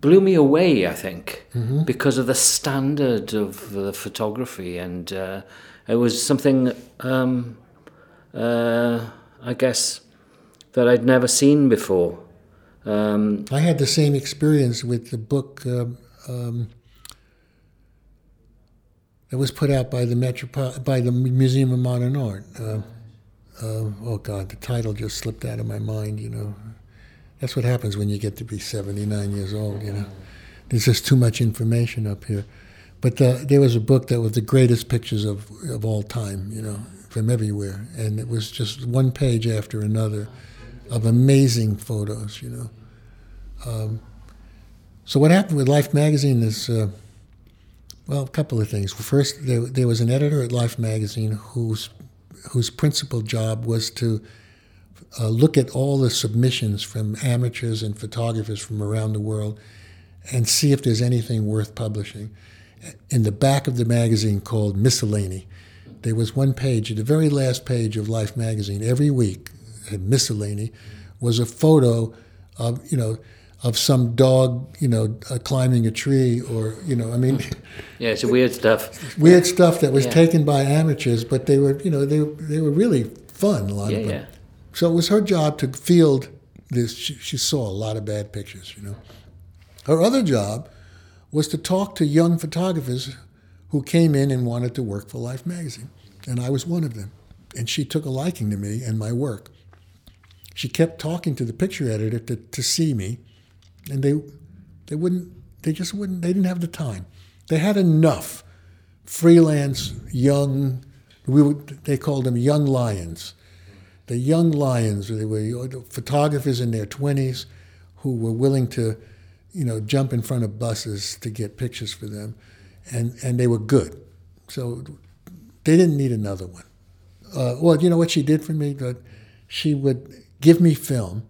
S1: blew me away. I think
S2: Mm-hmm.
S1: because of the standard of the photography, and uh, it was something um, uh, I guess that I'd never seen before. Um,
S2: I had the same experience with the book um, um, that was put out by the Metropo- by the Museum of Modern Art. Uh, uh, oh God, the title just slipped out of my mind. You know, that's what happens when you get to be 79 years old. You know, there's just too much information up here. But uh, there was a book that was the greatest pictures of of all time. You know, from everywhere, and it was just one page after another of amazing photos. You know. Um, so what happened with Life magazine is, uh, well, a couple of things. First, there, there was an editor at Life magazine whose whose principal job was to uh, look at all the submissions from amateurs and photographers from around the world and see if there's anything worth publishing. In the back of the magazine called Miscellany, there was one page, the very last page of Life magazine, every week, Miscellany, was a photo of, you know, of some dog, you know, uh, climbing a tree, or you know, I mean,
S1: yeah, it's weird stuff.
S2: weird stuff that was
S1: Yeah.
S2: taken by amateurs, but they were, you know, they they were really fun. A lot
S1: Yeah,
S2: of them.
S1: yeah.
S2: So it was her job to field this. She, she saw a lot of bad pictures, you know. Her other job was to talk to young photographers who came in and wanted to work for Life magazine, and I was one of them. And she took a liking to me and my work. She kept talking to the picture editor to, to see me, and they they wouldn't. They just wouldn't. They didn't have the time. They had enough freelance young. We would, they called them young lions. The young lions. They were photographers in their twenties who were willing to, you know, jump in front of buses to get pictures for them, and and they were good. So they didn't need another one. Uh, well, you know what she did for me? That she would give me film,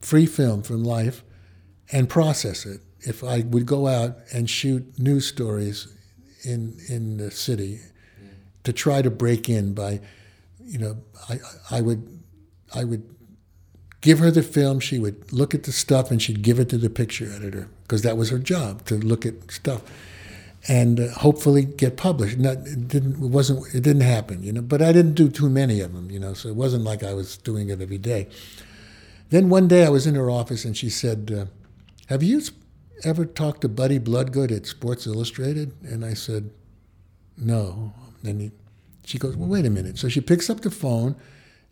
S2: free film from life, and process it. If I would go out and shoot news stories in in the city, to try to break in by, you know, I I would I would give her the film. She would look at the stuff and she'd give it to the picture editor because that was her job to look at stuff and uh, hopefully get published. Not, it didn't it wasn't it didn't happen, you know. But I didn't do too many of them, you know. So it wasn't like I was doing it every day. Then one day I was in her office and she said, uh, "Have you ever talked to Buddy Bloodgood at Sports Illustrated?" And I said, "No." Then he, she goes, "Well, wait a minute." So she picks up the phone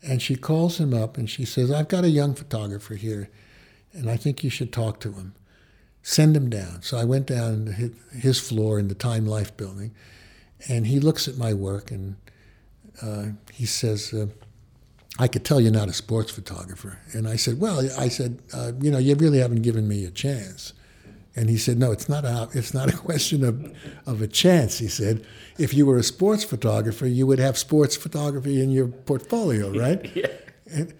S2: and she calls him up and she says, "I've got a young photographer here, and I think you should talk to him." send him down. So I went down to his- his floor in the Time Life building, and he looks at my work and uh, he says, uh, "I could tell you're not a sports photographer." And I said, "Well, I said, uh, you know, you really haven't given me a chance." And he said, "No, it's not a it's not a question of of a chance." He said, "If you were a sports photographer, you would have sports photography in your portfolio, right?"
S1: Yeah.
S2: And,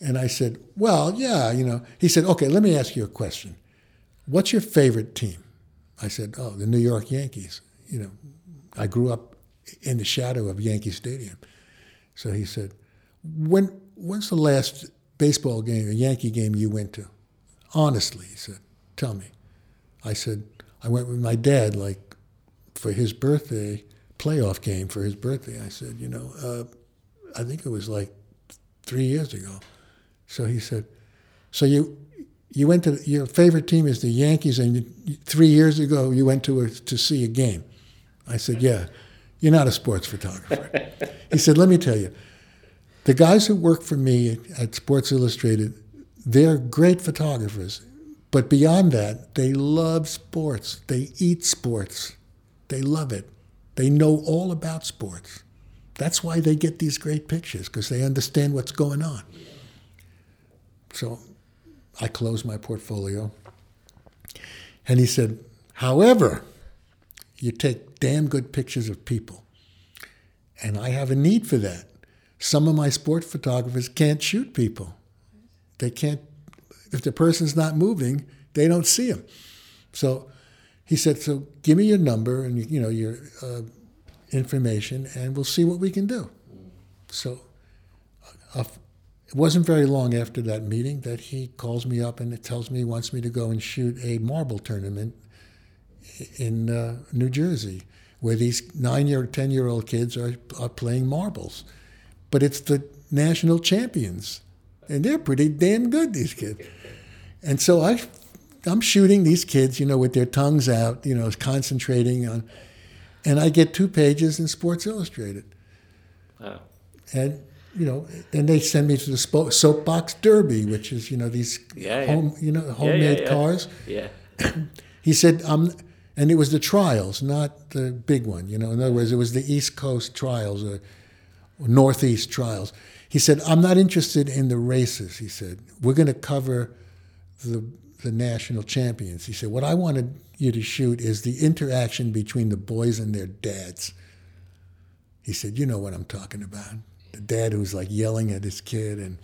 S2: and I said, "Well, yeah, you know." He said, "Okay, let me ask you a question. What's your favorite team?" I said, "Oh, the New York Yankees." You know, I grew up in the shadow of Yankee Stadium. So he said, "When when's the last baseball game, a Yankee game you went to?" Honestly, he said, "Tell me." I said, "I went with my dad, like for his birthday playoff game for his birthday." I said, "You know, uh, I think it was like three years ago." So he said, "So you you went to your favorite team is the Yankees, and you, three years ago you went to a, to see a game." I said, "Yeah, you're not a sports photographer." he said, "Let me tell you, the guys who work for me at Sports Illustrated, they're great photographers, but beyond that, they love sports. They eat sports. They love it. They know all about sports. That's why they get these great pictures because they understand what's going on." So I closed my portfolio. And he said, however, you take damn good pictures of people. And I have a need for that. Some of my sport photographers can't shoot people. They can't, if the person's not moving, they don't see him. So he said, so give me your number and, you know, your, uh, information, and we'll see what we can do. So uh, it wasn't very long after that meeting that he calls me up and tells me he wants me to go and shoot a marble tournament in uh, New Jersey, where these nine year, 10 year old kids are, are playing marbles. But it's the national champions, and they're pretty damn good, these kids. And so I, I'm shooting these kids, you know, with their tongues out, you know, concentrating on, and I get two pages in Sports Illustrated.
S1: Oh.
S2: And you know, and they send me to the soapbox derby, which is you know these
S1: yeah,
S2: home,
S1: yeah.
S2: you know, homemade
S1: yeah,
S2: cars.
S1: Yeah.
S2: he said, "Um," and it was the trials, not the big one. You know, in other words, it was the East Coast trials or, or Northeast trials. He said, "I'm not interested in the races." He said, "We're going to cover the the national champions." He said, "What I wanted you to shoot is the interaction between the boys and their dads." He said, "You know what I'm talking about." the dad who's like yelling at his kid, and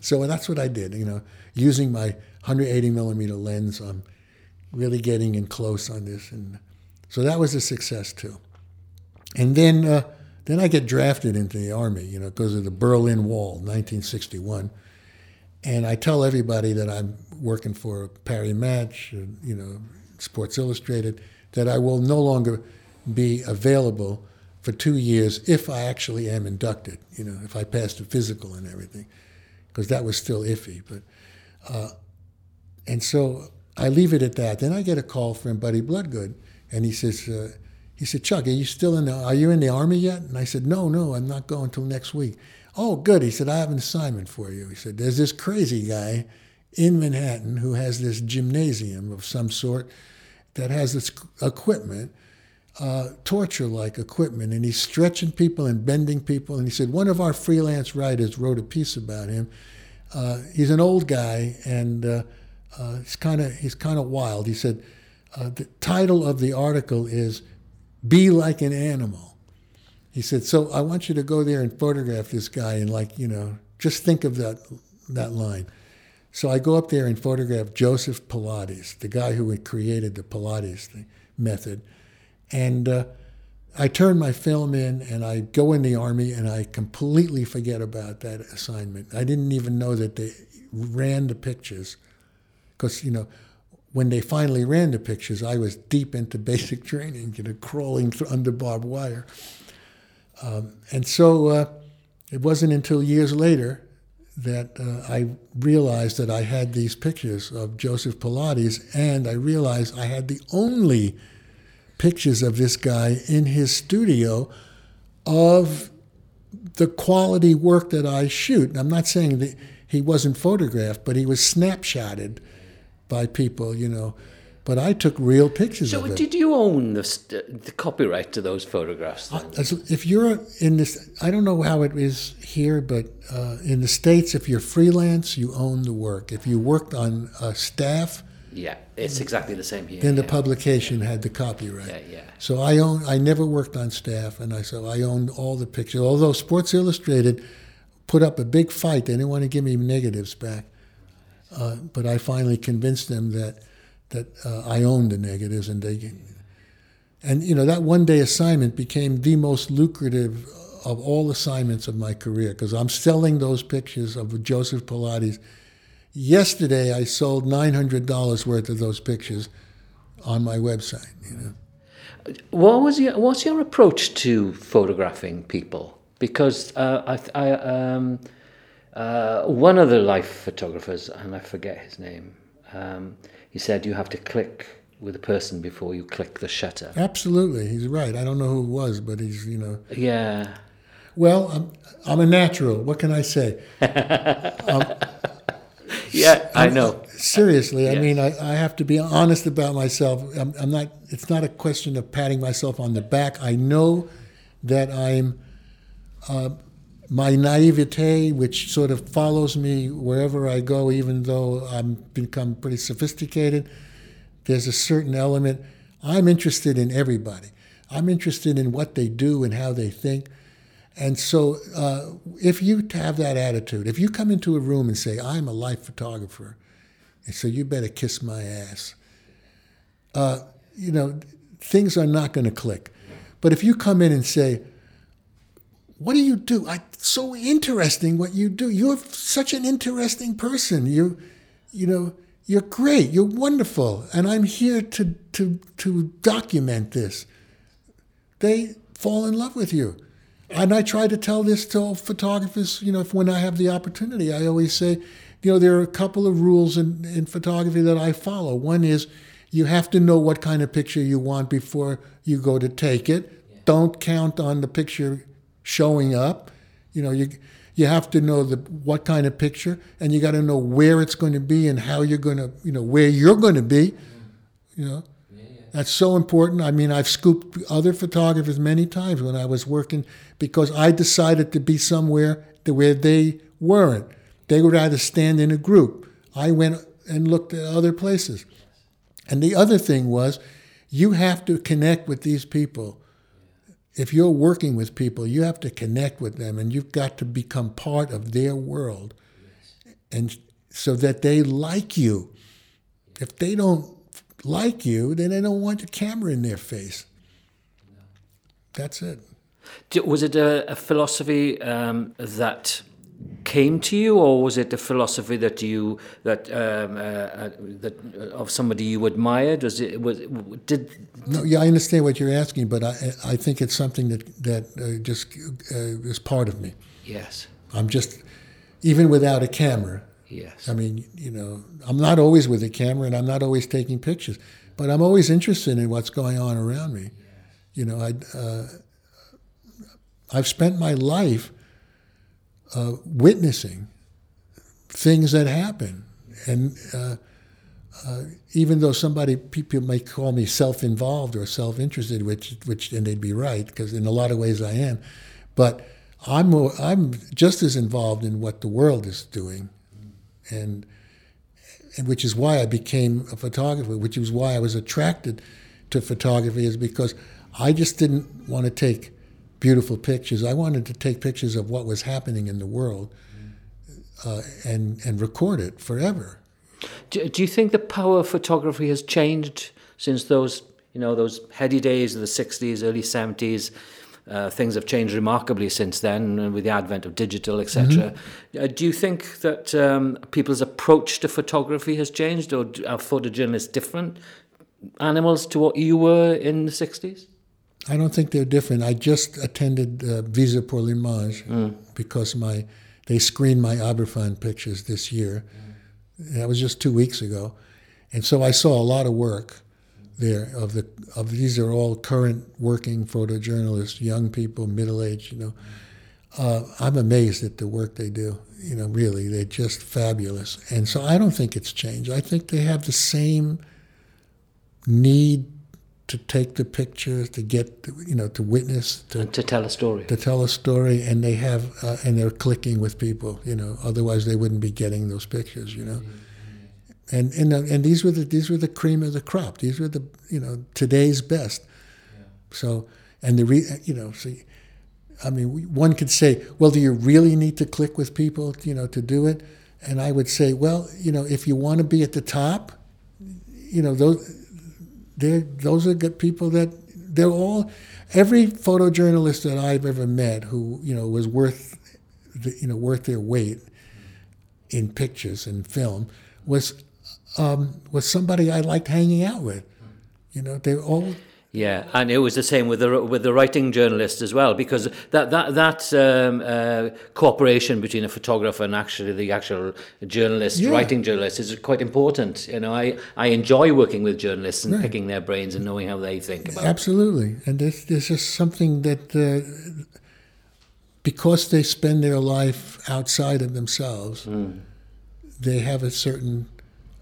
S2: so that's what I did. You know, using my 180 millimeter lens, I'm really getting in close on this, and so that was a success too. And then, uh, then I get drafted into the army. You know, because of the Berlin Wall, 1961. And I tell everybody that I'm working for Paris Match, uh, you know, Sports Illustrated, that I will no longer be available for two years if I actually am inducted, you know, if I pass the physical and everything, because that was still iffy. But uh, and so I leave it at that. Then I get a call from Buddy Bloodgood, and he says, uh, he said, Chuck, are you still in the? Are you in the army yet? And I said, No, no, I'm not going until next week. Oh, good. He said, I have an assignment for you. He said, There's this crazy guy in Manhattan who has this gymnasium of some sort that has this equipment uh, torture like equipment, and he's stretching people and bending people. And he said, one of our freelance writers wrote a piece about him. Uh, he's an old guy, and uh, uh he's kind of he's kind of wild. He said, uh, the title of the article is "Be Like an Animal." He said, so I want you to go there and photograph this guy, and like you know, just think of that that line. So I go up there and photograph Joseph Pilates, the guy who had created the Pilates thing, method and uh, I turn my film in and I go in the Army and I completely forget about that assignment. I didn't even know that they ran the pictures because, you know, when they finally ran the pictures, I was deep into basic training, you know, crawling under barbed wire. Um, and so uh, it wasn't until years later that uh, I realized that I had these pictures of Joseph Pilates, and I realized I had the only pictures of this guy in his studio of the quality work that I shoot. I'm not saying that he wasn't photographed, but he was snapshotted by people, you know. But I took real pictures
S1: so
S2: of it.
S1: So, did you own the, the copyright to those photographs?
S2: Uh, if you're in this, I don't know how it is here, but uh, in the states, if you're freelance, you own the work. If you worked on a staff,
S1: yeah, it's exactly the same here.
S2: Then the
S1: yeah.
S2: publication had the copyright.
S1: Yeah, yeah.
S2: So I own. I never worked on staff, and I so I owned all the pictures. Although Sports Illustrated put up a big fight, they didn't want to give me negatives back. Uh, but I finally convinced them that that uh, I owned the negatives, and they. And you know that one day assignment became the most lucrative of all assignments of my career because I'm selling those pictures of Joseph Pilates Yesterday, I sold $900 worth of those pictures on my website. You know.
S1: What was your What's your approach to photographing people? Because uh, I, I um, uh, one of the life photographers, and I forget his name, um, he said you have to click with a person before you click the shutter.
S2: Absolutely, he's right. I don't know who it was, but he's you know.
S1: Yeah.
S2: Well, I'm, I'm a natural. What can I say? um,
S1: yeah, I know.
S2: Seriously, yes. I mean, I, I have to be honest about myself. I'm, I'm, not. It's not a question of patting myself on the back. I know that I'm. Uh, my naivete, which sort of follows me wherever I go, even though I've become pretty sophisticated, there's a certain element. I'm interested in everybody. I'm interested in what they do and how they think. And so, uh, if you have that attitude, if you come into a room and say, I'm a life photographer, and so you better kiss my ass, uh, you know, things are not going to click. But if you come in and say, what do you do? I, so interesting what you do. You're such an interesting person. You, you know, you're great. You're wonderful, and I'm here to to to document this. They fall in love with you, and I try to tell this to all photographers. You know, if, when I have the opportunity, I always say, you know, there are a couple of rules in, in photography that I follow. One is you have to know what kind of picture you want before you go to take it. Yeah. Don't count on the picture showing up. You know, you you have to know the what kind of picture, and you got to know where it's going to be and how you're going to, you know, where you're going to be. You know, yeah, yeah. that's so important. I mean, I've scooped other photographers many times when I was working because I decided to be somewhere where they weren't. They would rather stand in a group. I went and looked at other places. And the other thing was, you have to connect with these people if you're working with people, you have to connect with them and you've got to become part of their world. And so that they like you. If they don't like you, then they don't want the camera in their face. That's it.
S1: Was it a, a philosophy um, that came to you, or was it a philosophy that you that um, uh, uh, that uh, of somebody you admired? Was it was did?
S2: No, yeah, I understand what you're asking, but I I think it's something that that uh, just uh, is part of me.
S1: Yes,
S2: I'm just even without a camera.
S1: Yes,
S2: I mean you know I'm not always with a camera, and I'm not always taking pictures, but I'm always interested in what's going on around me. You know, I uh, I've spent my life uh, witnessing things that happen. And uh, uh, even though somebody, people may call me self-involved or self-interested, which, which, and they'd be right, because in a lot of ways I am, but I'm, I'm just as involved in what the world is doing, and, and which is why I became a photographer, which is why I was attracted to photography, is because I just didn't want to take beautiful pictures. I wanted to take pictures of what was happening in the world uh, and and record it forever.
S1: Do, do you think the power of photography has changed since those you know those heady days of the '60s, early '70s? Uh, things have changed remarkably since then uh, with the advent of digital, etc. Mm-hmm. Uh, do you think that um, people's approach to photography has changed, or are photojournalists different animals to what you were in the 60s?
S2: I don't think they're different. I just attended uh, Visa pour l'image mm. because my they screened my Aberfan pictures this year. Mm. That was just two weeks ago, and so I saw a lot of work there. Of the of these are all current working photojournalists, young people, middle aged. You know, uh, I'm amazed at the work they do. You know, really, they're just fabulous. And so I don't think it's changed. I think they have the same need to take the pictures, to get, you know, to witness, to,
S1: to tell a story,
S2: to tell a story, and they have, uh, and they're clicking with people, you know. Otherwise, they wouldn't be getting those pictures, you know. And and uh, and these were the these were the cream of the crop. These were the you know today's best. Yeah. So and the re, you know so. I mean, one could say, well, do you really need to click with people, you know, to do it? And I would say, well, you know, if you want to be at the top, you know, those they're, those are good people that they're all every photojournalist that I've ever met who you know was worth the, you know worth their weight in pictures and film was um, was somebody I liked hanging out with. You know, they all
S1: yeah, and it was the same with the with the writing journalist as well, because that that that um, uh, cooperation between a photographer and actually the actual journalist, yeah. writing journalist, is quite important. You know, I, I enjoy working with journalists and right. picking their brains and knowing how they think about. It.
S2: Absolutely, and this this is something that. Uh, because they spend their life outside of themselves, mm. they have a certain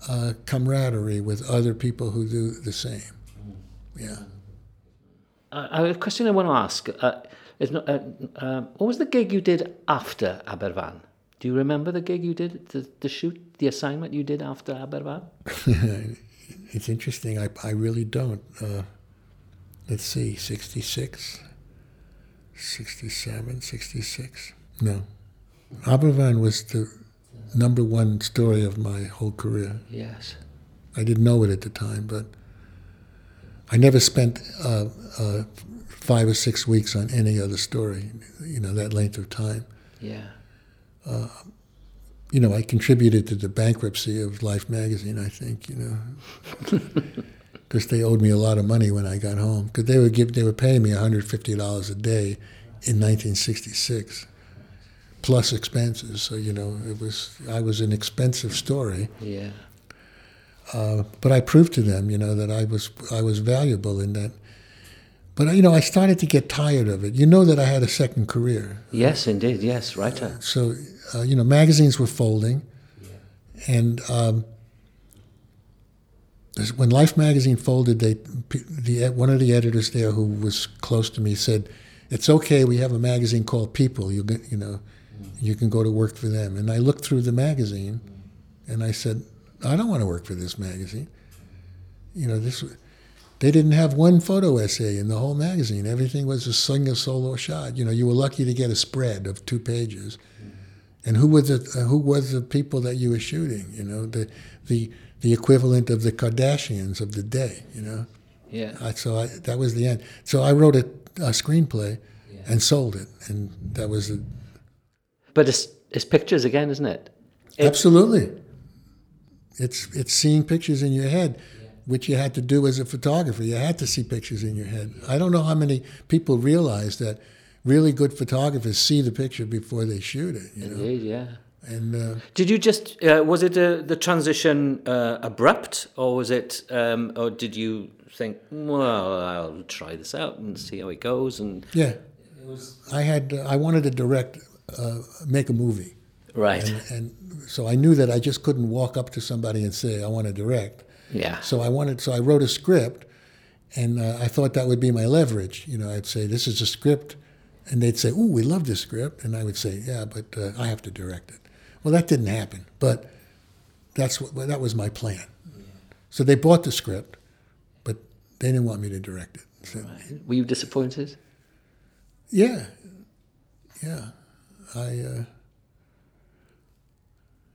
S2: uh, camaraderie with other people who do the same. Mm. Yeah
S1: uh, a question I want to ask uh, is not, uh, uh, what was the gig you did after Aberfan? Do you remember the gig you did, the, the shoot, the assignment you did after Aberfan?
S2: it's interesting. I, I really don't. Uh, let's see, 66, 67, 66. No. Aberfan was the number one story of my whole career.
S1: Yes.
S2: I didn't know it at the time, but I never spent uh, uh, five or six weeks on any other story, you know, that length of time.
S1: Yeah.
S2: Uh, you know, I contributed to the bankruptcy of Life magazine, I think, you know. Because they owed me a lot of money when I got home. Because they, were give, they were paying me $150 a day in 1966, plus expenses. So, you know, it was I was an expensive story.
S1: Yeah.
S2: Uh, but I proved to them, you know, that I was I was valuable in that. But you know, I started to get tired of it. You know that I had a second career.
S1: Yes, indeed. Yes, writer.
S2: So, uh, you know, magazines were folding, and um, when Life magazine folded, they the one of the editors there who was close to me said, "It's okay. We have a magazine called People. You you know, you can go to work for them." And I looked through the magazine, and I said, I don't want to work for this magazine. You know, this they didn't have one photo essay in the whole magazine. Everything was a single solo shot. You know, you were lucky to get a spread of two pages. And who was the who was the people that you were shooting? You know, the the the equivalent of the Kardashians of the day. You know.
S1: Yeah.
S2: I, so I, that was the end. So I wrote a, a screenplay yeah. and sold it, and that was. A,
S1: but it's it's pictures again, isn't it?
S2: it Absolutely. It's it's seeing pictures in your head, which you had to do as a photographer. You had to see pictures in your head. I don't know how many people realize that really good photographers see the picture before they shoot it. You know?
S1: Indeed, yeah.
S2: And uh,
S1: did you just uh, was it a, the transition uh, abrupt, or was it, um, or did you think, well, I'll try this out and see how it goes? And
S2: yeah, it was... I had I wanted to direct, uh, make a movie,
S1: right?
S2: And, and so I knew that I just couldn't walk up to somebody and say I want to direct.
S1: Yeah.
S2: So I wanted. So I wrote a script, and uh, I thought that would be my leverage. You know, I'd say this is a script, and they'd say, "Oh, we love this script," and I would say, "Yeah, but uh, I have to direct it." Well, that didn't happen, but that's what that was my plan. Yeah. So they bought the script, but they didn't want me to direct it. So,
S1: right. Were you disappointed?
S2: Yeah, yeah. I. Uh,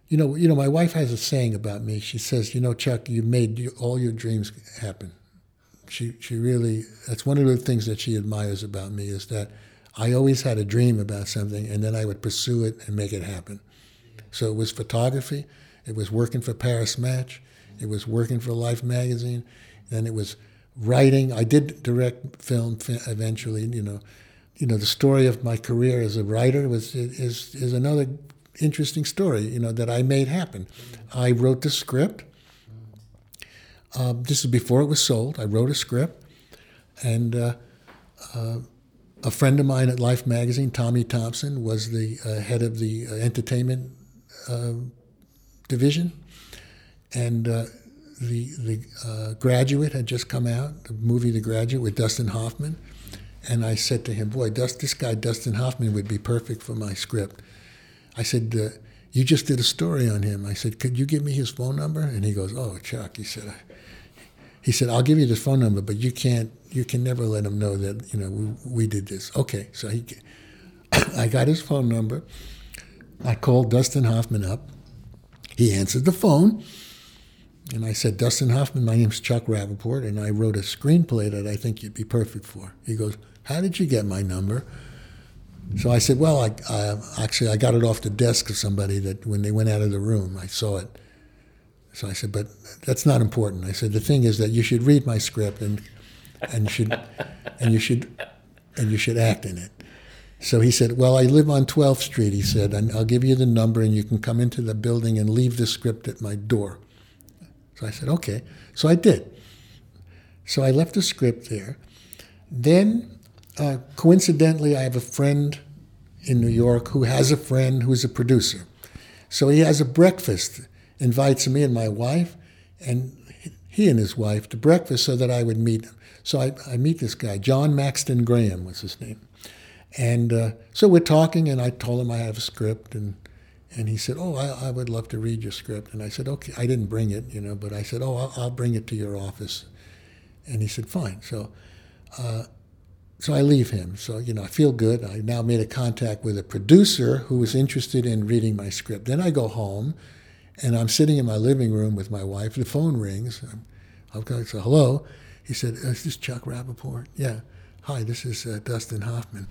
S2: you know, you know, my wife has a saying about me. She says, "You know, Chuck, you made all your dreams happen." She she really that's one of the things that she admires about me is that I always had a dream about something, and then I would pursue it and make it happen. So it was photography, it was working for Paris Match, it was working for Life magazine, then it was writing. I did direct film eventually. You know, you know, the story of my career as a writer was is is another interesting story, you know, that I made happen. I wrote the script. Um, this is before it was sold. I wrote a script, and uh, uh, a friend of mine at Life magazine, Tommy Thompson, was the uh, head of the uh, entertainment uh, division, and uh, the the Graduate had just come out, the movie The Graduate with Dustin Hoffman, and I said to him, "Boy, this guy Dustin Hoffman would be perfect for my script." I said, uh, "You just did a story on him." I said, "Could you give me his phone number?" And he goes, "Oh, Chuck," he said. He said, "I'll give you the phone number, but you can't. You can never let him know that you know we, we did this." Okay, so he, I got his phone number. I called Dustin Hoffman up. He answered the phone. And I said, Dustin Hoffman, my name's Chuck Rapoport, and I wrote a screenplay that I think you'd be perfect for. He goes, How did you get my number? So I said, well, I, I, actually I got it off the desk of somebody that when they went out of the room, I saw it. So I said, but that's not important. I said the thing is that you should read my script and and you should and you should and you should act in it. So he said, well, I live on 12th Street. He said, and I'll give you the number and you can come into the building and leave the script at my door. So I said, okay. So I did. So I left the script there. Then uh, coincidentally, I have a friend in New York who has a friend who's a producer. So he has a breakfast, invites me and my wife, and he and his wife to breakfast so that I would meet him. So I, I meet this guy, John Maxton Graham was his name. And uh, so we're talking, and I told him I have a script, and and he said, "Oh, I, I, would love to read your script." And I said, "Okay." I didn't bring it, you know, but I said, "Oh, I'll, I'll bring it to your office." And he said, "Fine." So uh, so I leave him. So, you know, I feel good. I now made a contact with a producer who was interested in reading my script. Then I go home and I'm sitting in my living room with my wife. The phone rings. I'm, going to say, hello. He said, Is this Chuck Rapoport? Yeah. Hi, this is uh, Dustin Hoffman.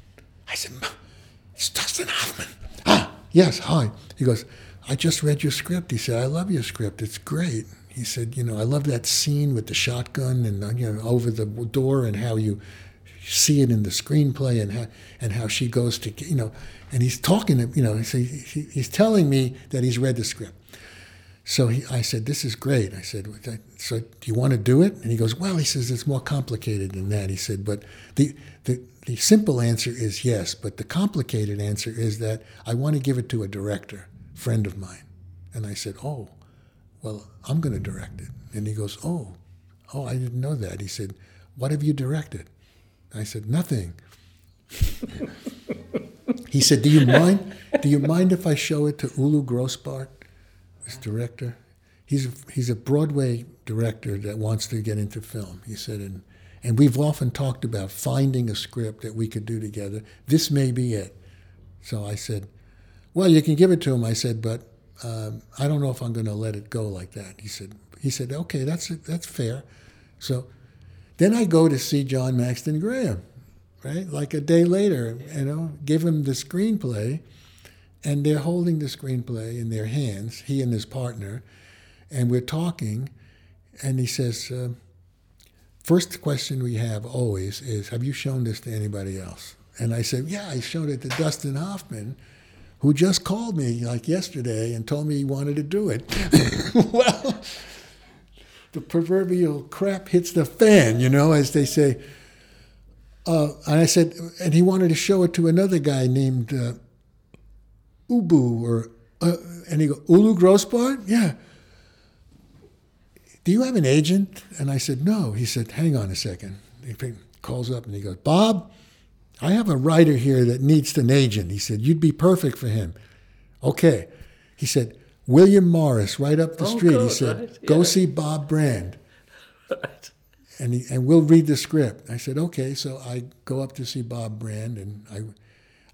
S2: I said, It's Dustin Hoffman. Ah, yes, hi. He goes, I just read your script. He said, I love your script. It's great. He said, you know, I love that scene with the shotgun and uh, you know over the door and how you see it in the screenplay and how and how she goes to you know, and he's talking to you know, he, he's telling me that he's read the script. So he, I said, this is great. I said, so do you want to do it? And he goes, well, he says it's more complicated than that. He said, but the the the simple answer is yes, but the complicated answer is that I want to give it to a director, friend of mine. And I said, oh, well, I'm going to direct it. And he goes, oh, oh, I didn't know that. He said, what have you directed? I said, nothing. he said, do you mind? Do you mind if I show it to Ulu Grosbard, this director? He's a, he's a Broadway director that wants to get into film. He said, and and we've often talked about finding a script that we could do together. This may be it. So I said, Well, you can give it to him. I said, But um, I don't know if I'm going to let it go like that. He said, he said, Okay, that's, that's fair. So then I go to see John Maxton Graham, right? Like a day later, you know, give him the screenplay. And they're holding the screenplay in their hands, he and his partner. And we're talking. And he says, uh, first question we have always is, Have you shown this to anybody else? And I said, Yeah, I showed it to Dustin Hoffman, who just called me like yesterday and told me he wanted to do it. well, the proverbial crap hits the fan, you know, as they say. Uh, and I said, and he wanted to show it to another guy named uh, Ubu, or uh, and he go, Ulu Grosbard? Yeah do you have an agent? And I said, no. He said, hang on a second. He calls up and he goes, Bob, I have a writer here that needs an agent. He said, you'd be perfect for him. Okay. He said, William Morris, right up the oh, street. Good, he said, right? go see Bob Brand. Right. And, he, and we'll read the script. I said, okay. So I go up to see Bob Brand and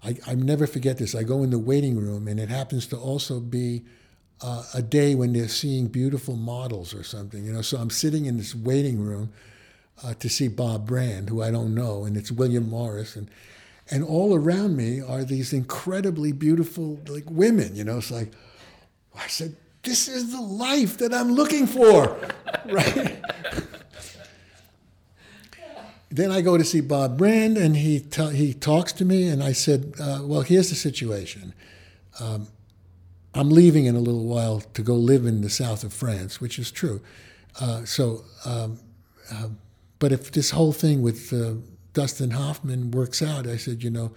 S2: I, I, I never forget this. I go in the waiting room and it happens to also be uh, a day when they're seeing beautiful models or something, you know. So I'm sitting in this waiting room uh, to see Bob Brand, who I don't know, and it's William Morris, and and all around me are these incredibly beautiful like women, you know. It's like I said, this is the life that I'm looking for, right? then I go to see Bob Brand, and he he talks to me, and I said, uh, well, here's the situation. Um, I'm leaving in a little while to go live in the south of France, which is true. Uh, so, um, uh, but if this whole thing with uh, Dustin Hoffman works out, I said, you know,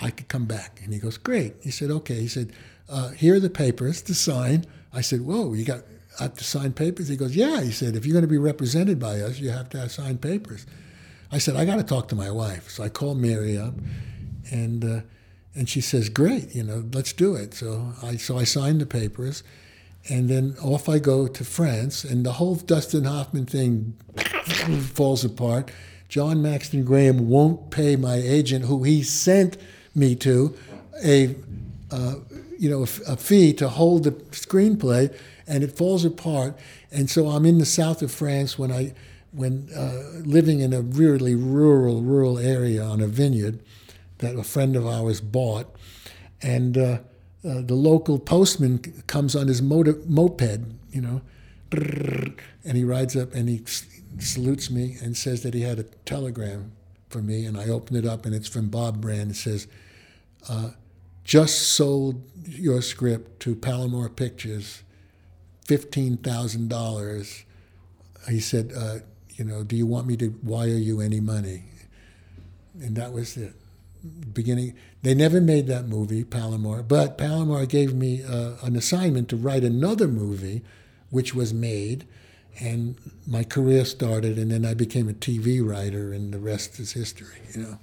S2: I could come back. And he goes, great. He said, okay. He said, uh, here are the papers to sign. I said, whoa, you got I have to sign papers? He goes, yeah. He said, if you're going to be represented by us, you have to have papers. I said, I got to talk to my wife. So I called Mary up, and uh, and she says, "Great, you know, let's do it." So I so I signed the papers, and then off I go to France, and the whole Dustin Hoffman thing falls apart. John Maxton Graham won't pay my agent, who he sent me to, a uh, you know a, fee to hold the screenplay, and it falls apart. And so I'm in the south of France when I when uh, living in a really rural rural area on a vineyard that a friend of ours bought, and uh, uh, the local postman comes on his motor, moped, you know, and he rides up and he salutes me and says that he had a telegram for me, and I open it up and it's from Bob Brand. It says, uh, "Just sold your script to Palomar Pictures, fifteen thousand dollars." He said, uh, "You know, do you want me to wire you any money?" And that was it beginning. They never made that movie, Palomar, but Palomar gave me uh, an assignment to write another movie, which was made, and my career started, and then I became a TV writer, and the rest is history, you know.